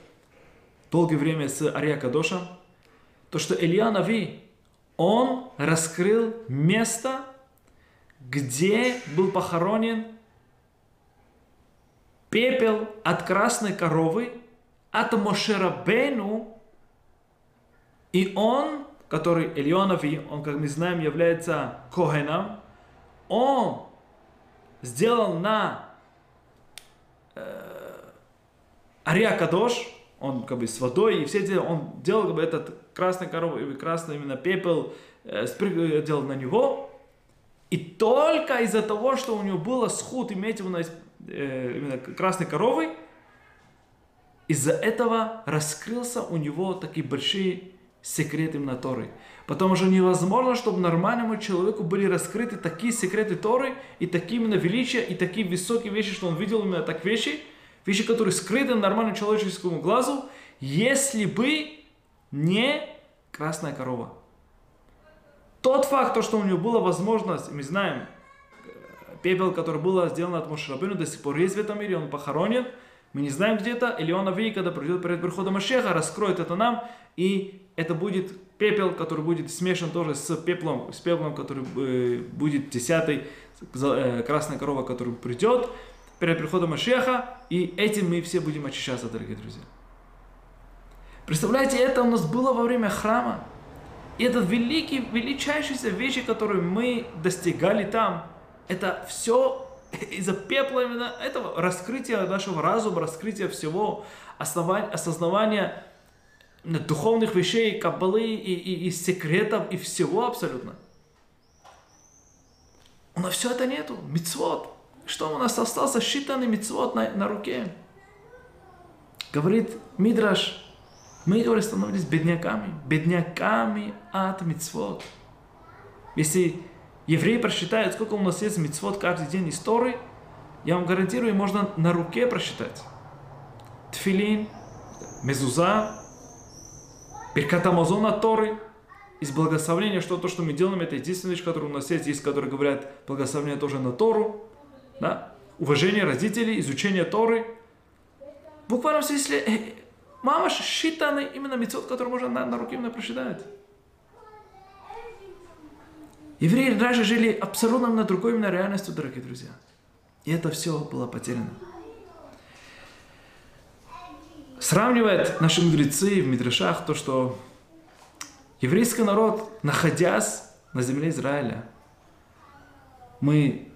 долгое время с Ария Кадоша, то, что Илья Нави, он раскрыл место, где был похоронен пепел от красной коровы, от Мошера Бену, и он, который Ильонави, он, как мы знаем, является Когеном, он сделал на э, Ария Кадош, он как бы с водой и все дела, он делал как бы этот красный коров, красный именно пепел, э, делал на него, и только из-за того, что у него было сход иметь на, э, именно красной коровой, из-за этого раскрылся у него такие большие секреты именно Торы. Потому что невозможно, чтобы нормальному человеку были раскрыты такие секреты Торы и такие именно величия, и такие высокие вещи, что он видел именно так вещи, вещи, которые скрыты нормальному человеческому глазу, если бы не красная корова. Тот факт, то, что у него была возможность, мы знаем, пепел, который был сделан от Мошерабыну, до сих пор есть в этом мире, он похоронен, мы не знаем где это, или он Ави, когда придет перед приходом Машеха, раскроет это нам, и это будет пепел, который будет смешан тоже с пеплом, с пеплом, который э, будет десятой, э, красная корова, которая придет перед приходом Машеха, и этим мы все будем очищаться, дорогие друзья. Представляете, это у нас было во время храма. И это великие, величайшиеся вещи, которые мы достигали там, это все из-за пепла именно этого раскрытия нашего разума, раскрытия всего, основания, осознавания духовных вещей, каббалы и, и, и секретов, и всего абсолютно. У нас все это нету. Мицвод. Что у нас остался? Считанный мицвод на, на руке. Говорит Мидраш, мы, говорит, становились бедняками. Бедняками от мицвод. Если евреи просчитают, сколько у нас есть мицвод каждый день истории, я вам гарантирую, можно на руке просчитать. Тфилин, мезуза, Беркат Амазона Торы, из благословения, что то, что мы делаем, это единственная вещь, которая у нас есть, есть, которые говорят благословение тоже на Тору, да? уважение родителей, изучение Торы. В буквальном смысле, мама считаны именно мецод, который можно на, на руке именно просчитать. Евреи раньше жили абсолютно на другой именно реальностью, дорогие друзья. И это все было потеряно. Сравнивает наши мудрецы в Мидрашах то, что еврейский народ, находясь на земле Израиля, мы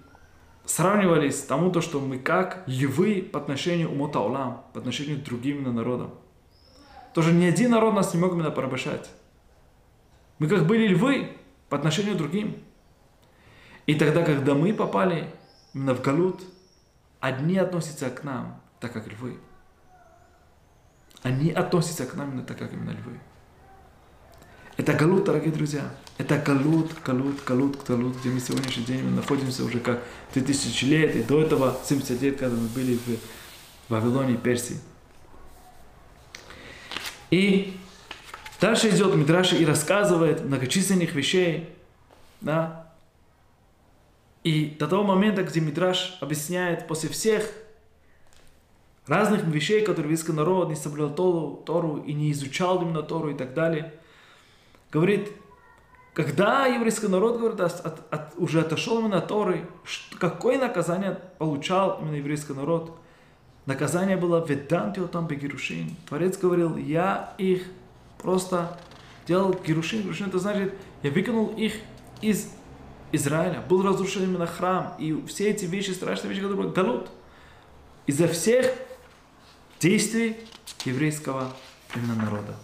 сравнивались тому, то, что мы как львы по отношению к Мотаулам, по отношению к другим народам. Тоже ни один народ нас не мог именно порабощать. Мы как были львы по отношению к другим. И тогда, когда мы попали именно в Галут, одни относятся к нам, так как львы они относятся к нам именно так, как именно львы. Это галут, дорогие друзья. Это галут, галут, галут, галут, где мы сегодняшний день находимся уже как 2000 лет, и до этого 70 лет, когда мы были в Вавилоне и Персии. И дальше идет Мидраши и рассказывает многочисленных вещей, да, и до того момента, где Мидраш объясняет после всех разных вещей, которые еврейский народ не соблюдал Тору, Тору и не изучал именно Тору и так далее. Говорит, когда еврейский народ говорит, от, от, уже отошел именно от Торы, какое наказание получал именно еврейский народ? Наказание было «Веданти там бегирушин». Творец говорил, я их просто делал гирушин. Гирушин это значит, я выкинул их из Израиля. Был разрушен именно храм. И все эти вещи, страшные вещи, которые были галут. Из-за всех действий еврейского именно народа.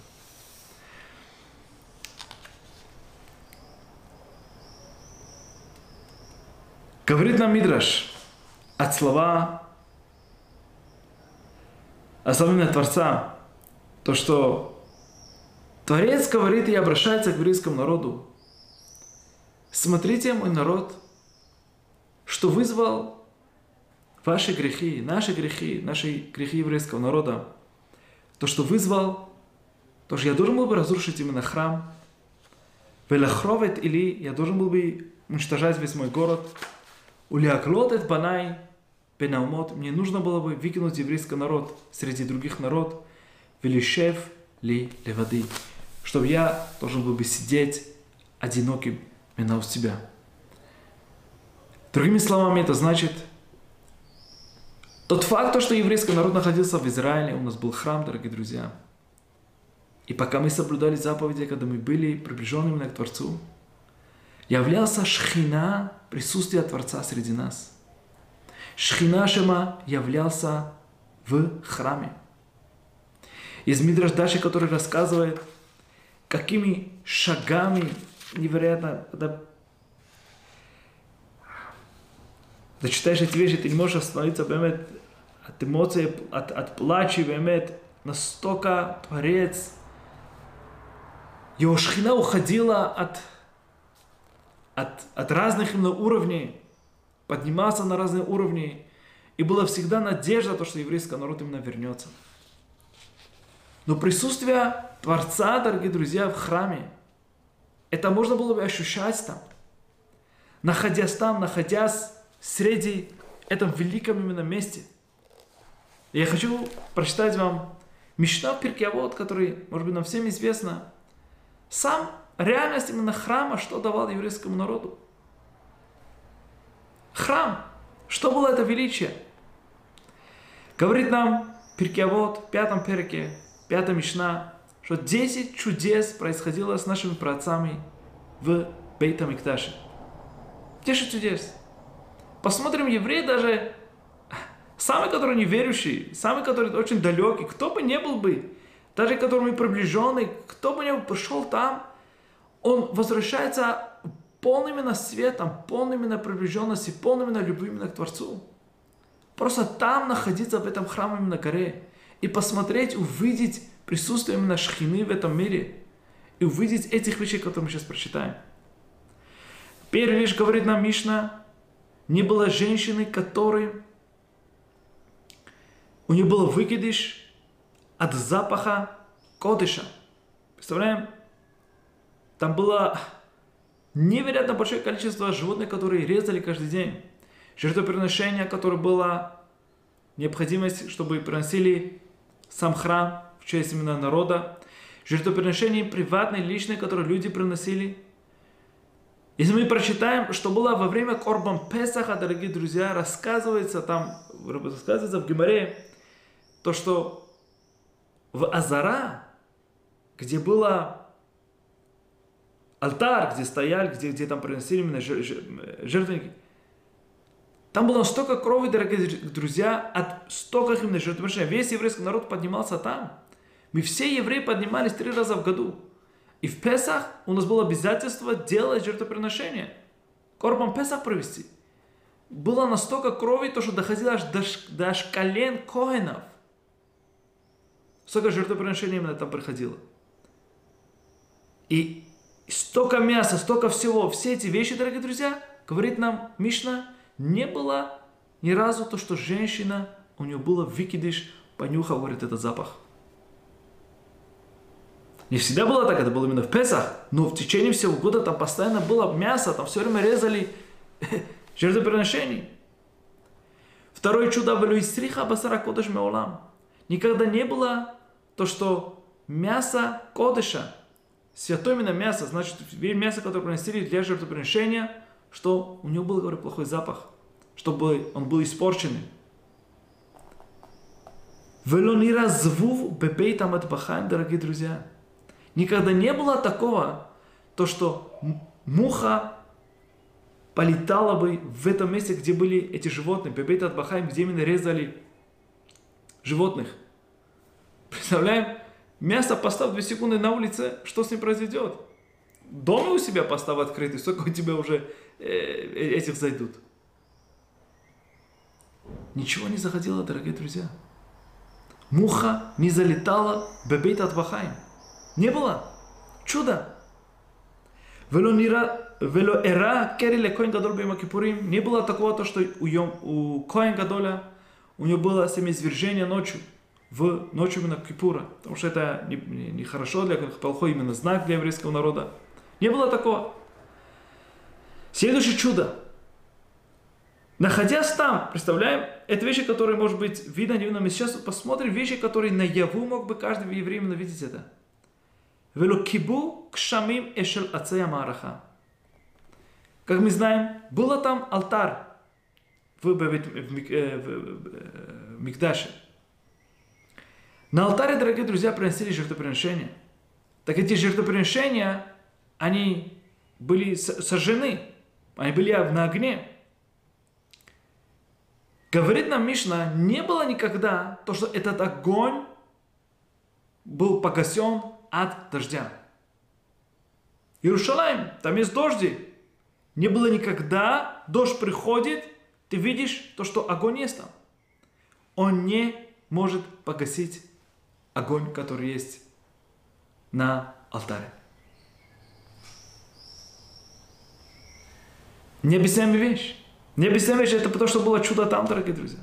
Говорит нам Мидраш от слова особенно Творца, то, что Творец говорит и обращается к еврейскому народу. Смотрите, мой народ, что вызвал ваши грехи, наши грехи, наши грехи еврейского народа, то, что вызвал, то, что я должен был бы разрушить именно храм, Велахровет или я должен был бы уничтожать весь мой город, Улиаклот банай пенаумот, мне нужно было бы выкинуть еврейский народ среди других народ, велишев ли левады, чтобы я должен был бы сидеть одиноким именно у себя. Другими словами, это значит, тот факт, что еврейский народ находился в Израиле, у нас был храм, дорогие друзья, и пока мы соблюдали заповеди, когда мы были приближенными к Творцу, являлся шхина, присутствие Творца среди нас. Шхина Шема являлся в храме. Из Мидраш Даши, который рассказывает, какими шагами невероятно, когда когда читаешь эти вещи, ты не можешь остановиться бемет, от эмоций, от, от плача, бемет, настолько Творец, его шхина уходила от, от, от разных именно уровней, поднимался на разные уровни, и была всегда надежда, то, что еврейский народ именно вернется. Но присутствие Творца, дорогие друзья, в храме, это можно было бы ощущать там. Находясь там, находясь среди этом великом именно месте. я хочу прочитать вам Мишна Пиркиавод, который, может быть, нам всем известно. Сам реальность именно храма, что давал еврейскому народу. Храм. Что было это величие? Говорит нам Пиркиавод, в пятом перке, пятая Мишна, что 10 чудес происходило с нашими праотцами в Бейтам Икташе. 10 чудес. Посмотрим, евреи даже, самый, который неверующий, самый, который очень далекий, кто бы не был бы, даже которому приближенный, кто бы не был, пришел там, он возвращается полным именно светом, полным именно приближенности, полным именно любви именно к Творцу. Просто там находиться в этом храме именно горе и посмотреть, увидеть присутствие именно шхины в этом мире и увидеть этих вещей, которые мы сейчас прочитаем. Первая вещь говорит нам Мишна, не было женщины, которой у нее был выкидыш от запаха кодыша. Представляем? Там было невероятно большое количество животных, которые резали каждый день. Жертвоприношение, которое было необходимость, чтобы приносили сам храм в честь именно народа. Жертвоприношение приватные, личные, которые люди приносили – если мы прочитаем, что было во время Корбан Песаха, дорогие друзья, рассказывается там, рассказывается в Гимаре, то, что в Азара, где было алтарь, где стояли, где, где там приносили именно жертвенники, там было столько крови, дорогие друзья, от столько именно жертвоприношений. Весь еврейский народ поднимался там. Мы все евреи поднимались три раза в году. И в Песах у нас было обязательство делать жертвоприношение. Корбан Песах провести. Было настолько крови, то, что доходило аж до, до аж колен коинов. Столько жертвоприношений именно там приходило. И столько мяса, столько всего. Все эти вещи, дорогие друзья, говорит нам Мишна, не было ни разу то, что женщина, у нее было викидиш, понюхал, говорит, этот запах. Не всегда было так, это было именно в Песах, но в течение всего года там постоянно было мясо, там все время резали жертвоприношений. Второе чудо в Люисриха Басара Кодыш Меолам. Никогда не было то, что мясо Кодыша, святое именно мясо, значит, мясо, которое приносили для жертвоприношения, что у него был, говорю, плохой запах, чтобы он был испорченный. Велонира звув бебейтам от дорогие друзья. Никогда не было такого, то что муха полетала бы в этом месте, где были эти животные, Бебет от Бахайм, где именно резали животных. Представляем, мясо поставь 2 секунды на улице, что с ним произойдет? Дома у себя поставь открытый, сколько у тебя уже э, э, этих зайдут. Ничего не заходило, дорогие друзья. Муха не залетала Бебет от Бахайм. Не было. Чудо. Вело эра кериле коин гадоль бема кипурим. Не было такого, то, что у, у коин гадоля у него было семизвержение ночью, в ночью именно Кипура. Потому что это нехорошо не, не для плохой именно знак для еврейского народа. Не было такого. Следующее чудо. Находясь там, представляем, это вещи, которые, может быть, видно, не видно. Мы сейчас посмотрим вещи, которые наяву мог бы каждый еврей именно видеть это. Велокибу кшамим эшел ацея мараха. Как мы знаем, было там алтарь в, в, в, в, в Мигдаше. На алтаре, дорогие друзья, приносили жертвоприношения. Так эти жертвоприношения, они были сожжены, они были на огне. Говорит нам Мишна, не было никогда то, что этот огонь был погасен от дождя. Иерушалаем, там есть дожди. Не было никогда, дождь приходит, ты видишь то, что огонь есть там. Он не может погасить огонь, который есть на алтаре. Необъяснимая вещь. Необъяснимая вещь, это потому, что было чудо там, дорогие друзья.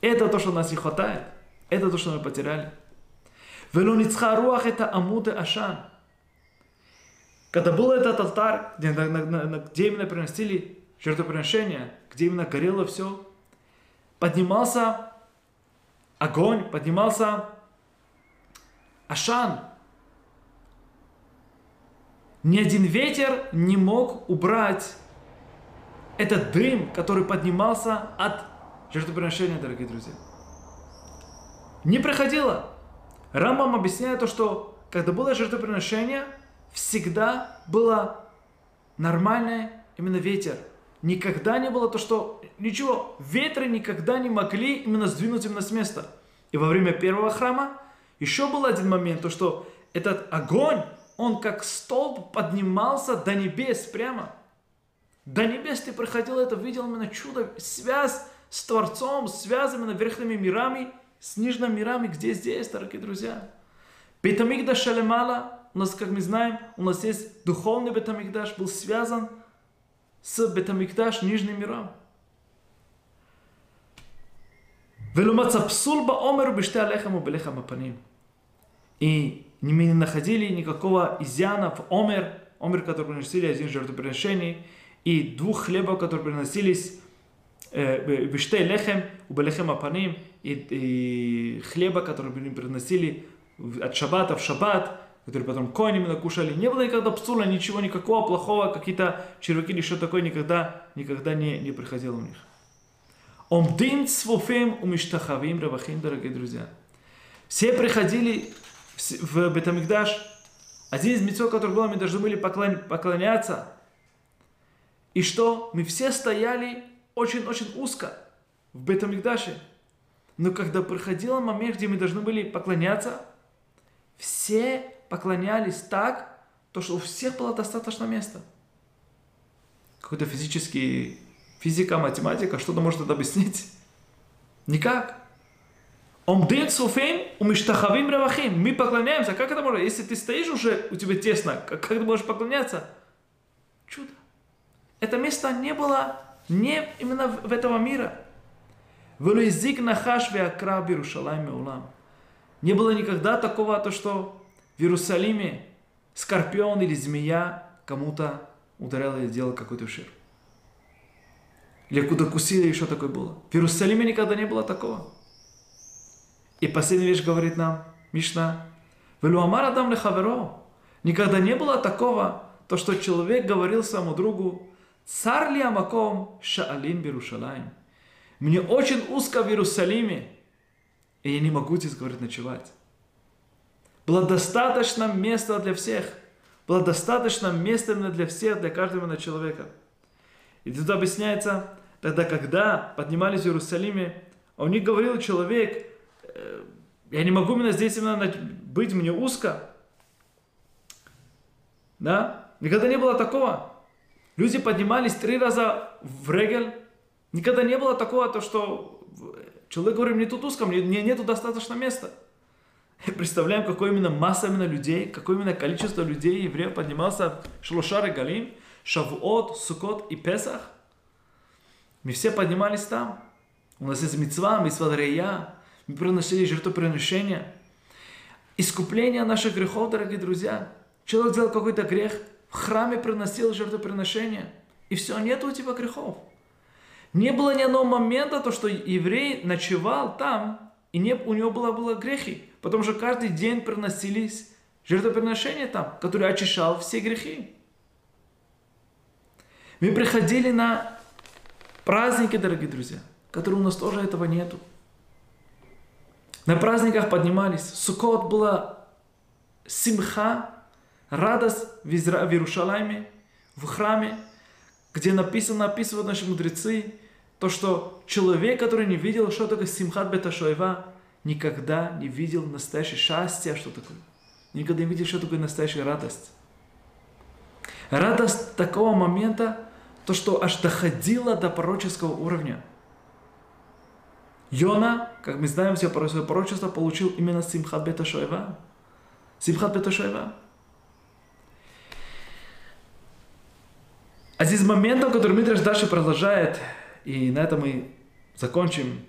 Это то, что нас не хватает. Это то, что мы потеряли. Вело руах это амуды ашан. Когда был этот алтарь, где, на, на, на, где именно приносили жертвоприношения, где именно горело все, поднимался огонь, поднимался Ашан. Ни один ветер не мог убрать этот дым, который поднимался от жертвоприношения, дорогие друзья. Не проходило. Рамбам объясняет то, что когда было жертвоприношение, всегда было нормальное именно ветер. Никогда не было то, что ничего, ветры никогда не могли именно сдвинуть именно с места. И во время первого храма еще был один момент, то что этот огонь, он как столб поднимался до небес прямо. До небес ты проходил это, видел именно чудо, связь с Творцом, связь именно верхними мирами, с нижними мирами, где здесь, дорогие друзья. Бетамигдаш Шалемала, у нас, как мы знаем, у нас есть духовный Бетамигдаш, был связан с Бетамигдаш, нижним миром. Велюмаца псулба омеру биште алехаму белехам апаним. И мы не находили никакого изъяна в омер, омер, который приносили один жертвоприношений, и двух хлебов, которые приносились биште лехем, у белехем апаним, и хлеба, который были приносили от шаббата в шаббат, который потом коин именно кушали. Не было никогда псула, ничего, никакого плохого, какие-то червяки или что такое никогда, никогда не, не приходило у них. Омдим цвуфим умиштахавим равахим, дорогие друзья. Все приходили в Бетамикдаш. Один из мецов, который был, мы должны были поклоняться. И что? Мы все стояли очень-очень узко в Бетамикдаше. Но когда приходил момент, где мы должны были поклоняться, все поклонялись так, то что у всех было достаточно места. Какой-то физический физика, математика, что-то может это объяснить? Никак. Омдин суфим умиштахавим равахим. Мы поклоняемся. Как это можно? Если ты стоишь уже, у тебя тесно, как, как ты можешь поклоняться? Чудо. Это место не было не именно в, в этого мира. Велуизик нахаш веакра в Иерушалайме улам. Не было никогда такого, то что в Иерусалиме скорпион или змея кому-то ударяла и сделала какой-то ущерб. Или куда кусили, что такое было. В Иерусалиме никогда не было такого. И последняя вещь говорит нам Мишна. Велуамар Адам лехаверо. Никогда не было такого, то, что человек говорил своему другу, царь ли амаком шаалин Берушалаем. Мне очень узко в Иерусалиме, и я не могу здесь, говорит, ночевать. Было достаточно места для всех. Было достаточно места для всех, для каждого человека. И тут объясняется, тогда, когда поднимались в Иерусалиме, он не говорил человек, «Э, я не могу именно здесь именно быть, мне узко. Да? Никогда не было такого. Люди поднимались три раза в регель. Никогда не было такого, то, что человек говорит, мне тут узко, мне, нету достаточно места. И представляем, какое именно масса именно людей, какое именно количество людей, евреев поднимался в Шлушар и Галим, Шавуот, Сукот и Песах, мы все поднимались там. У нас есть мецва, мецва Рея, мы приносили жертвоприношения. Искупление наших грехов, дорогие друзья. Человек сделал какой-то грех, в храме приносил жертвоприношение, и все, нет у тебя грехов. Не было ни одного момента, то, что еврей ночевал там, и не, у него было, было грехи, потому что каждый день приносились жертвоприношения там, которые очищал все грехи. Мы приходили на праздники, дорогие друзья, которые у нас тоже этого нету. На праздниках поднимались. Сукот была симха, радость в, Изра... в Иерушалайме, в храме, где написано, описывают наши мудрецы, то, что человек, который не видел, что такое симхат беташоева, никогда не видел настоящее счастье, что такое. Никогда не видел, что такое настоящая радость. Радость такого момента, то, что аж доходило до пророческого уровня. Йона, как мы знаем, все свое пророчество получил именно Симхат Бета Шоева. Симхат Бета Шоева. А здесь моментом, который Мидраш дальше продолжает, и на этом мы закончим.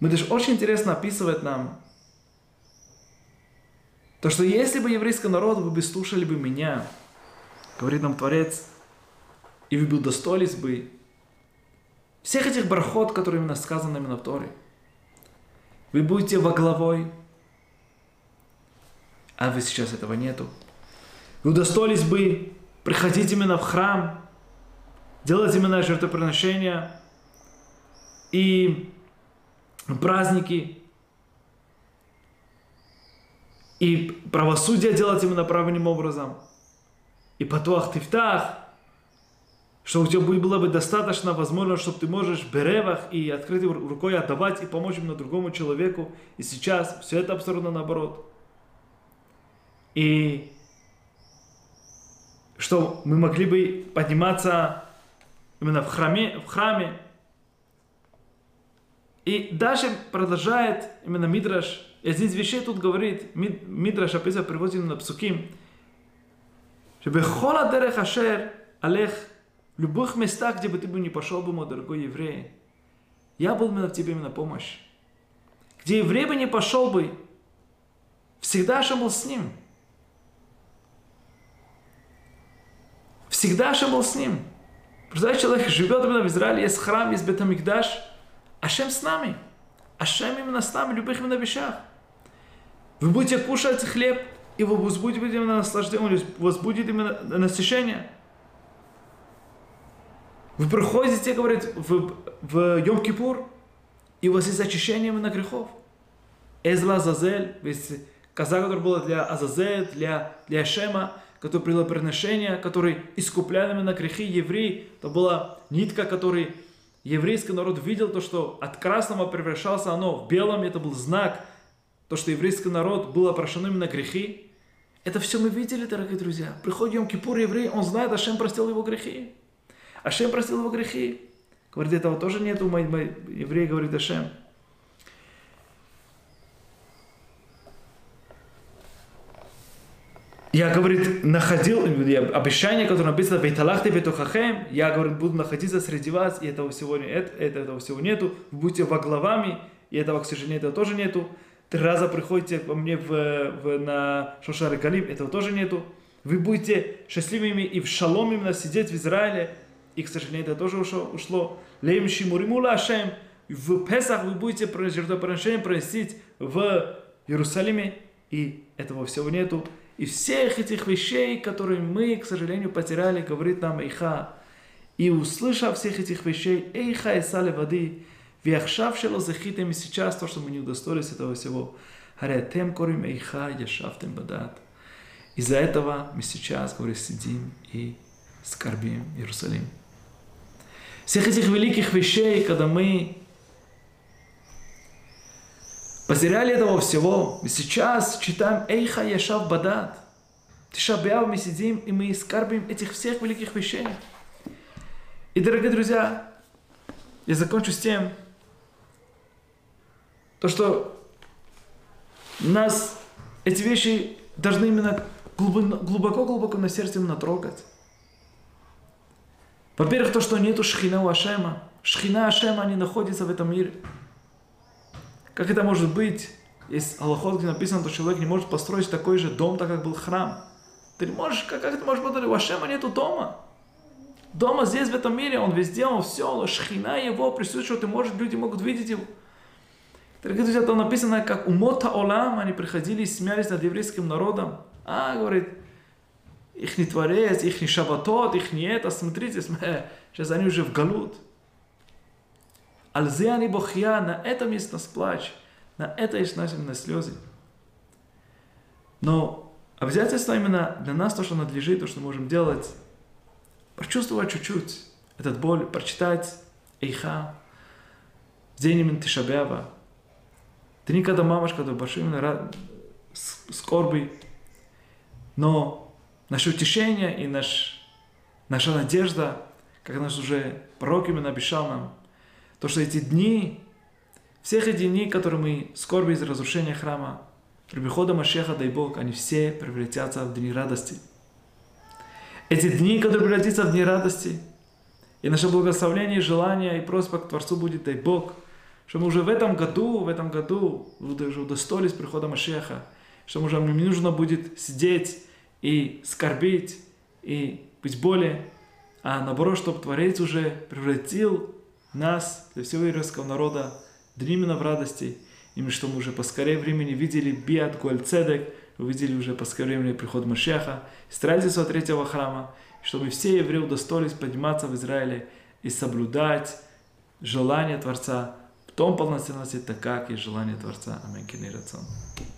Мидраш очень интересно описывает нам, то, что если бы еврейский народ, вы бы слушали бы меня, говорит нам Творец, и вы бы удостоились бы всех этих брахот, которые именно сказаны именно в Торе. Вы будете во главой, а вы сейчас этого нету. Вы удостоились бы приходить именно в храм, делать именно жертвоприношения и праздники, и правосудие делать именно правильным образом, и патуах тифтах, что у тебя было бы достаточно возможно, чтобы ты можешь беревах и открытой рукой отдавать и помочь именно другому человеку. И сейчас все это абсолютно наоборот. И что мы могли бы подниматься именно в храме, в храме. И дальше продолжает именно Мидраш. Один из вещей тут говорит, Мидраш описывает, приводит на псуким, чтобы хола дерех ашер алех в любых местах, где бы ты бы не пошел бы, мой дорогой еврей, я был в тебе именно помощь. Где еврей бы не пошел бы, всегда же был с ним. Всегда же был с ним. Представляете, человек живет именно в Израиле, есть храм, есть Бетамикдаш, Ашем с нами. Ашем именно с нами в любых именно вещах. Вы будете кушать хлеб, и вы возбудите именно наслаждение, возбудите именно насыщение. Вы приходите, говорит, в, в Йом-Кипур, и у вас есть очищение именно грехов. Эзла Азазель, ведь коза, которая была для Азазель, для, для Шема, который принял приношение, который искуплял именно грехи евреи, то была нитка, который еврейский народ видел, то, что от красного превращался оно в белом, это был знак, то, что еврейский народ был опрошен именно грехи. Это все мы видели, дорогие друзья. Приходит Йом Кипур еврей, он знает, Ашем простил его грехи. Ашем простил его грехи. Говорит, этого тоже нету, мой, мой еврей говорит Ашем. Я, говорит, находил обещание, которое написано в Италахте Бетухахем, я, говорит, буду находиться среди вас, и этого всего, нет, этого всего нету, вы будете во главами, и этого, к сожалению, этого тоже нету. Три раза приходите ко мне в, в, на Шошар Галим, этого тоже нету. Вы будете счастливыми и в шалом именно сидеть в Израиле, и, к сожалению, это тоже ушло. ушло. Лейм Шимуримула Ашем. В Песах вы будете жертвоприношение приносить в Иерусалиме, и этого всего нету. И всех этих вещей, которые мы, к сожалению, потеряли, говорит нам Эйха. И услышав всех этих вещей, Эйха и Сале воды, Вяхшав шело захитем и сейчас то, что мы не удостоились этого всего. Харятем корим Эйха, яшафтем бадат. Из-за этого мы сейчас, говорит, сидим и скорбим Иерусалим всех этих великих вещей, когда мы потеряли этого всего, и сейчас читаем Эйха Яшав Бадат. Тишабиав мы сидим, и мы скарбим этих всех великих вещей. И, дорогие друзья, я закончу с тем, то, что нас эти вещи должны именно глубоко-глубоко на сердце именно трогать. Во-первых, то, что нету шхина у Ашема. Шхина Ашема не находится в этом мире. Как это может быть? Есть Аллахот, где написано, что человек не может построить такой же дом, так как был храм. Ты не можешь, как, как это может быть? У Ашема нету дома. Дома здесь, в этом мире, он везде, он все, шхина его присутствует, ты можешь, люди могут видеть его. Дорогие друзья, там написано, как у Мота Олам, они приходили и смеялись над еврейским народом. А, говорит, их не творец, их не шабатот, их не это, смотрите, сейчас они уже в галут. Альзе они бохья, на этом есть нас плач, на это есть наши на слезы. Но обязательство именно для нас, то, что надлежит, то, что мы можем делать, прочувствовать чуть-чуть этот боль, прочитать Эйха, день именно Тишабева. Ты никогда мамашка, когда большой именно скорби, но наше утешение и наш, наша надежда, как наш уже пророк именно обещал нам, то, что эти дни, всех эти дни, которые мы скорби из разрушения храма, при приходе Машеха, дай Бог, они все превратятся в дни радости. Эти дни, которые превратятся в дни радости, и наше благословение, желание и просьба к Творцу будет, дай Бог, что мы уже в этом году, в этом году уже удостоились прихода Машеха, что уже не нужно будет сидеть и скорбить, и быть более, а наоборот, чтобы Творец уже превратил нас, для всего еврейского народа, именно в радости, и что мы уже по скорее времени видели Биат Гуальцедек, увидели уже по скорее времени приход Машеха, строительство третьего храма, чтобы все евреи удостоились подниматься в Израиле и соблюдать желание Творца в том полноценности, так как и желание Творца. Аминь.